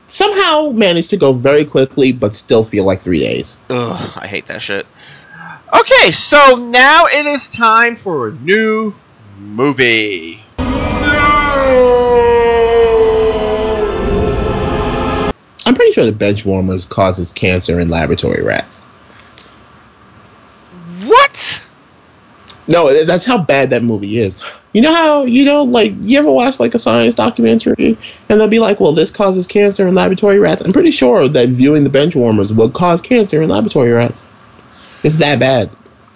somehow managed to go very quickly, but still feel like three days. Ugh, I hate that shit. Okay, so now it is time for a new movie. No! I'm pretty sure the bench warmers causes cancer in laboratory rats. What? No, that's how bad that movie is. You know how you know, like you ever watch like a science documentary, and they'll be like, "Well, this causes cancer in laboratory rats." I'm pretty sure that viewing the bench warmers will cause cancer in laboratory rats. It's that bad.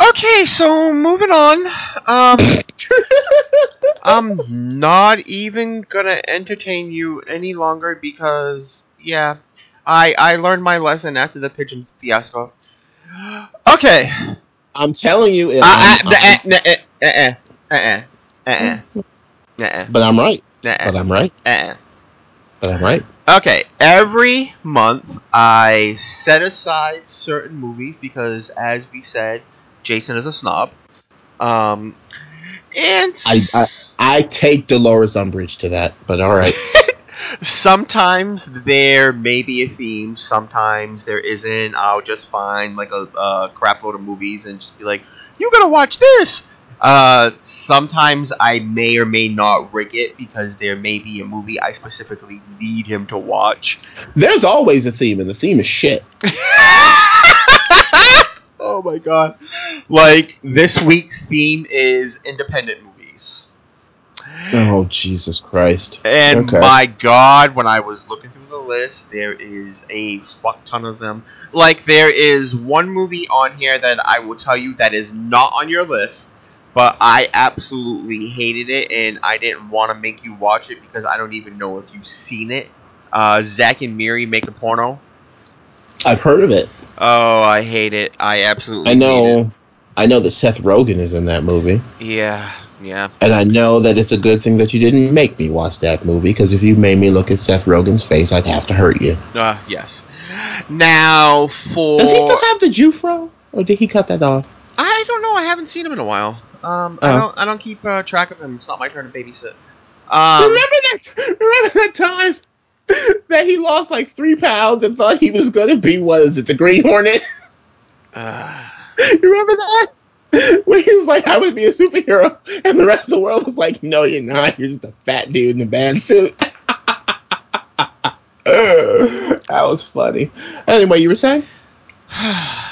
Okay, so moving on. Um, I'm not even gonna entertain you any longer because, yeah, I I learned my lesson after the pigeon fiasco. Okay, I'm telling you, uh, I'm- uh, I'm- uh, uh, uh, uh, uh, uh, uh, but I'm right. uh, But I'm right. uh. But I'm right. Okay, every month I set aside certain movies because, as we said, Jason is a snob. Um, and I, I I take Dolores Umbridge to that, but all right. sometimes there may be a theme, sometimes there isn't. I'll just find like a, a crap load of movies and just be like, "You gotta watch this." Uh, sometimes I may or may not rig it because there may be a movie I specifically need him to watch. There's always a theme, and the theme is shit. oh my god. Like, this week's theme is independent movies. Oh Jesus Christ! And Okay. my god, when I was looking through the list, there is a fuck ton of them. Like, there is one movie on here that I will tell you that is not on your list, but I absolutely hated it, and I didn't want to make you watch it because I don't even know if you've seen it. Uh, Zack and Miri make a porno. I've heard of it. Oh, I hate it. I absolutely I hate know. I know that Seth Rogen is in that movie. Yeah, yeah. and I know that it's a good thing that you didn't make me watch that movie because if you made me look at Seth Rogen's face, I'd have to hurt you. Uh, yes. Now for Does he still have the Jufro, or did he cut that off? I don't know. I haven't seen him in a while. Um, I Oh. don't. I don't keep uh, track of him. It's not my turn to babysit. Um, remember that? Remember that time that he lost like three pounds and thought he was going to be what is it, the Green Hornet? uh, you remember that? Where he was like, "I would be a superhero," and the rest of the world was like, "No, you're not. You're just a fat dude in a bad suit." that was funny. Anyway, you were saying?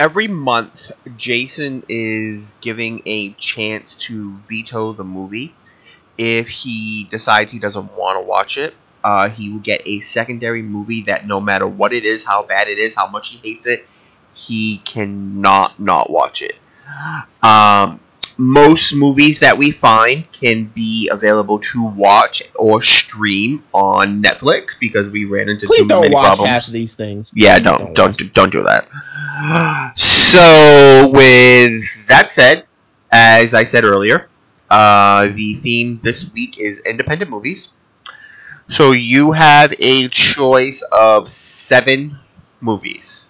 every month, Jason is giving a chance to veto the movie. If he decides he doesn't want to watch it, uh, he will get a secondary movie that no matter what it is, how bad it is, how much he hates it, he cannot not watch it. Um, most movies that we find can be available to watch or stream on Netflix because we ran into Please too don't many watch problems. half of these things. Yeah, Please don't don't watch do, don't do that. So, with that said, as I said earlier, uh, the theme this week is independent movies. So you have a choice of seven movies.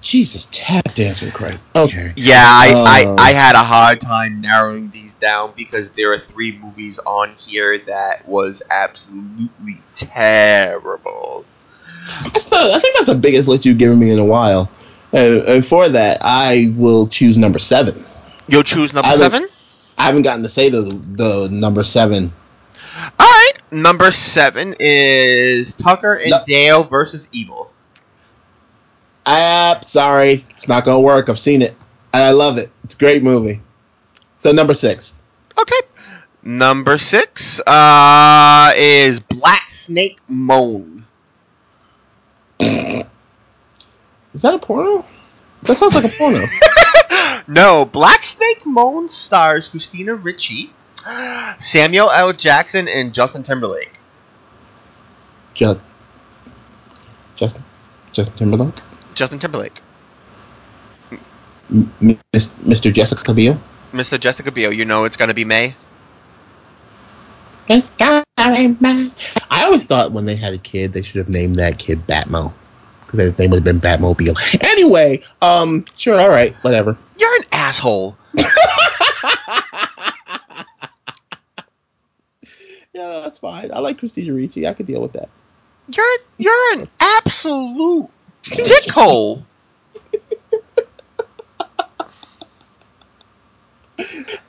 Jesus, tap dancing Christ. Oh, okay. Yeah, I, Oh. I, uh, I had a hard time narrowing these down because there are three movies on here that was absolutely terrible. That's the, I think that's the biggest list you've given me in a while. And, and for that, I will choose number seven. You'll choose number I seven? I haven't gotten to say the the number seven. Alright, number seven is Tucker and No. Dale versus Evil. Ah, sorry, it's not gonna work. I've seen it, and I love it. It's a great movie. So number six. Okay. Number six uh, is Black Snake Moan. Is that a porno? That sounds like a porno. no, Black Snake Moan stars Christina Ricci, Samuel L. Jackson, and Justin Timberlake. Just, Justin, Justin Timberlake, Justin Timberlake. M- M- Miss- Mr. Jessica Biel. Mr. Jessica Biel, you know it's gonna be May. It's gonna be mine. I always thought when they had a kid, they should have named that kid Batmo. Because his name would have been Batmobile. Anyway, um, sure, all right, whatever. You're an asshole. Yeah, that's fine. I like Christina Ricci. I could deal with that. You're you're an absolute dickhole.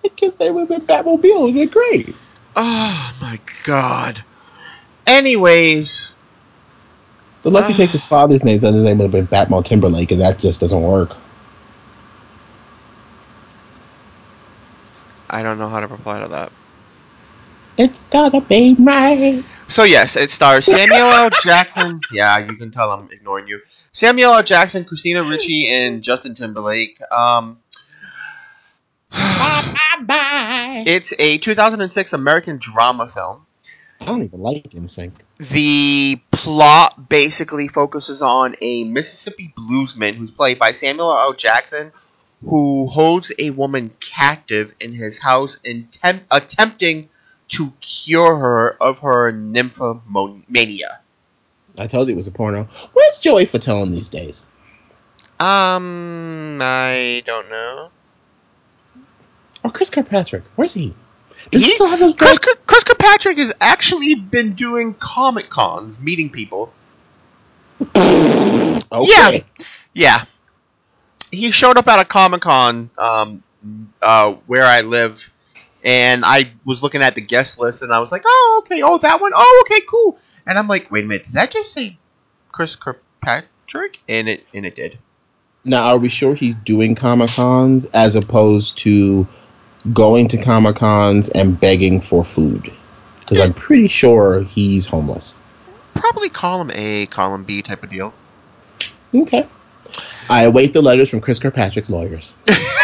The kid's name would have been Batmobile. It would have great. Oh my god. Anyways, Unless he uh. takes his father's name, then his name would have been Batmon Timberlake, and that just doesn't work. I don't know how to reply to that. It's gotta be right. So yes, it stars Samuel L. Jackson. Yeah, you can tell I'm ignoring you. Samuel L. Jackson, Christina Ricci, and Justin Timberlake. Um, Bye bye. it's a 2006 American drama film. I don't even like NSYNC. The plot basically focuses on a Mississippi bluesman who's played by Samuel L. Jackson, who holds a woman captive in his house, intemp- attempting to cure her of her nymphomania. I told you it was a porno. Where's Joey Fatone these days? Um, I don't know. Or Chris Kirkpatrick? Where's he? Does he He- still have those Chris? Chris Kirkpatrick has actually been doing comic cons, meeting people. Okay. Yeah. Yeah. He showed up at a Comic Con um, uh, where I live, and I was looking at the guest list, and I was like, oh, okay, oh, that one, oh, okay, cool. And I'm like, wait a minute, did that just say Chris Kirkpatrick? And it, and it did. Now, are we sure he's doing Comic Cons as opposed to going to Comic Cons and begging for food? Because I'm pretty sure he's homeless. Probably column A, column B type of deal. Okay. I await the letters from Chris Kirkpatrick's lawyers.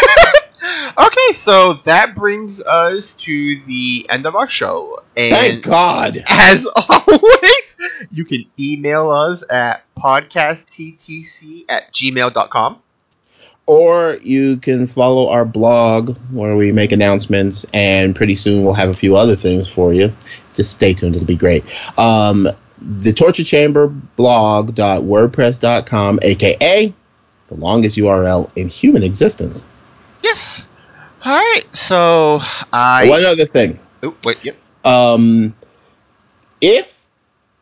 Okay, so that brings us to the end of our show. And Thank God. As always, you can email us at podcastttc at gmail.com. Or you can follow our blog where we make announcements, and pretty soon we'll have a few other things for you. Just stay tuned; it'll be great. Um, the Torture Chamber blog.wordpress.com, aka the longest URL in human existence. Yes. All right, so I. One other thing. Oh, wait, yep. Um, if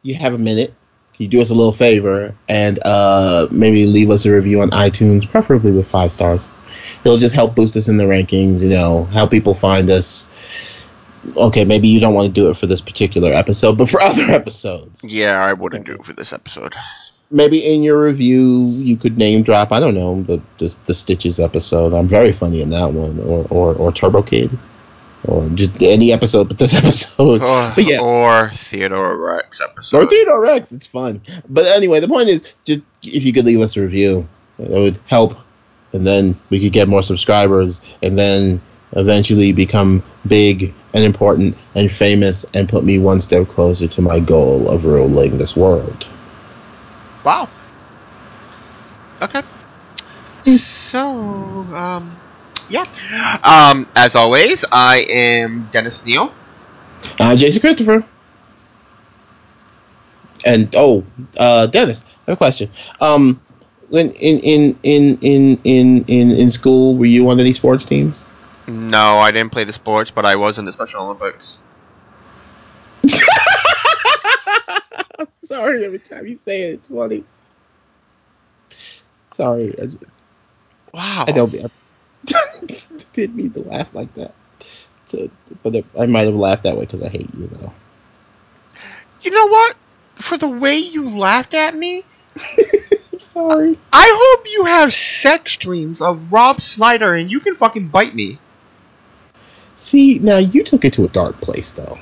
you have a minute, can you do us a little favor and uh, maybe leave us a review on iTunes, preferably with five stars? It'll just help boost us in the rankings, you know, help people find us. Okay, maybe you don't want to do it for this particular episode, but for other episodes, Yeah, I wouldn't do it for this episode. Maybe in your review you could name drop. I don't know the the, the Stitches episode. I'm very funny in that one, or or, or Turbo Kid, or just any episode but this episode. Or, But yeah. or Theodore Rex episode. Or. Theodore Rex. It's fun. But anyway, the point is, just if you could leave us a review, that would help, and then we could get more subscribers, and then eventually become big and important and famous, and put me one step closer to my goal of ruling this world. Wow. Okay. So, um, yeah. Um, as always, I am Dennis Neal. I'm Jason Christopher. And oh, uh, Dennis, I have a question. Um, when in in in in in in in school, were you on any sports teams? No, I didn't play the sports, but I was in the Special Olympics. I'm sorry. Every time you say it, it's funny. Sorry, I, just, Wow. I don't. I didn't mean to laugh like that. So, but I might have laughed that way because I hate you, though. You know what? For the way you laughed at me, I'm sorry. I hope you have sex dreams of Rob Schneider and you can fucking bite me. See, now you took it to a dark place, though.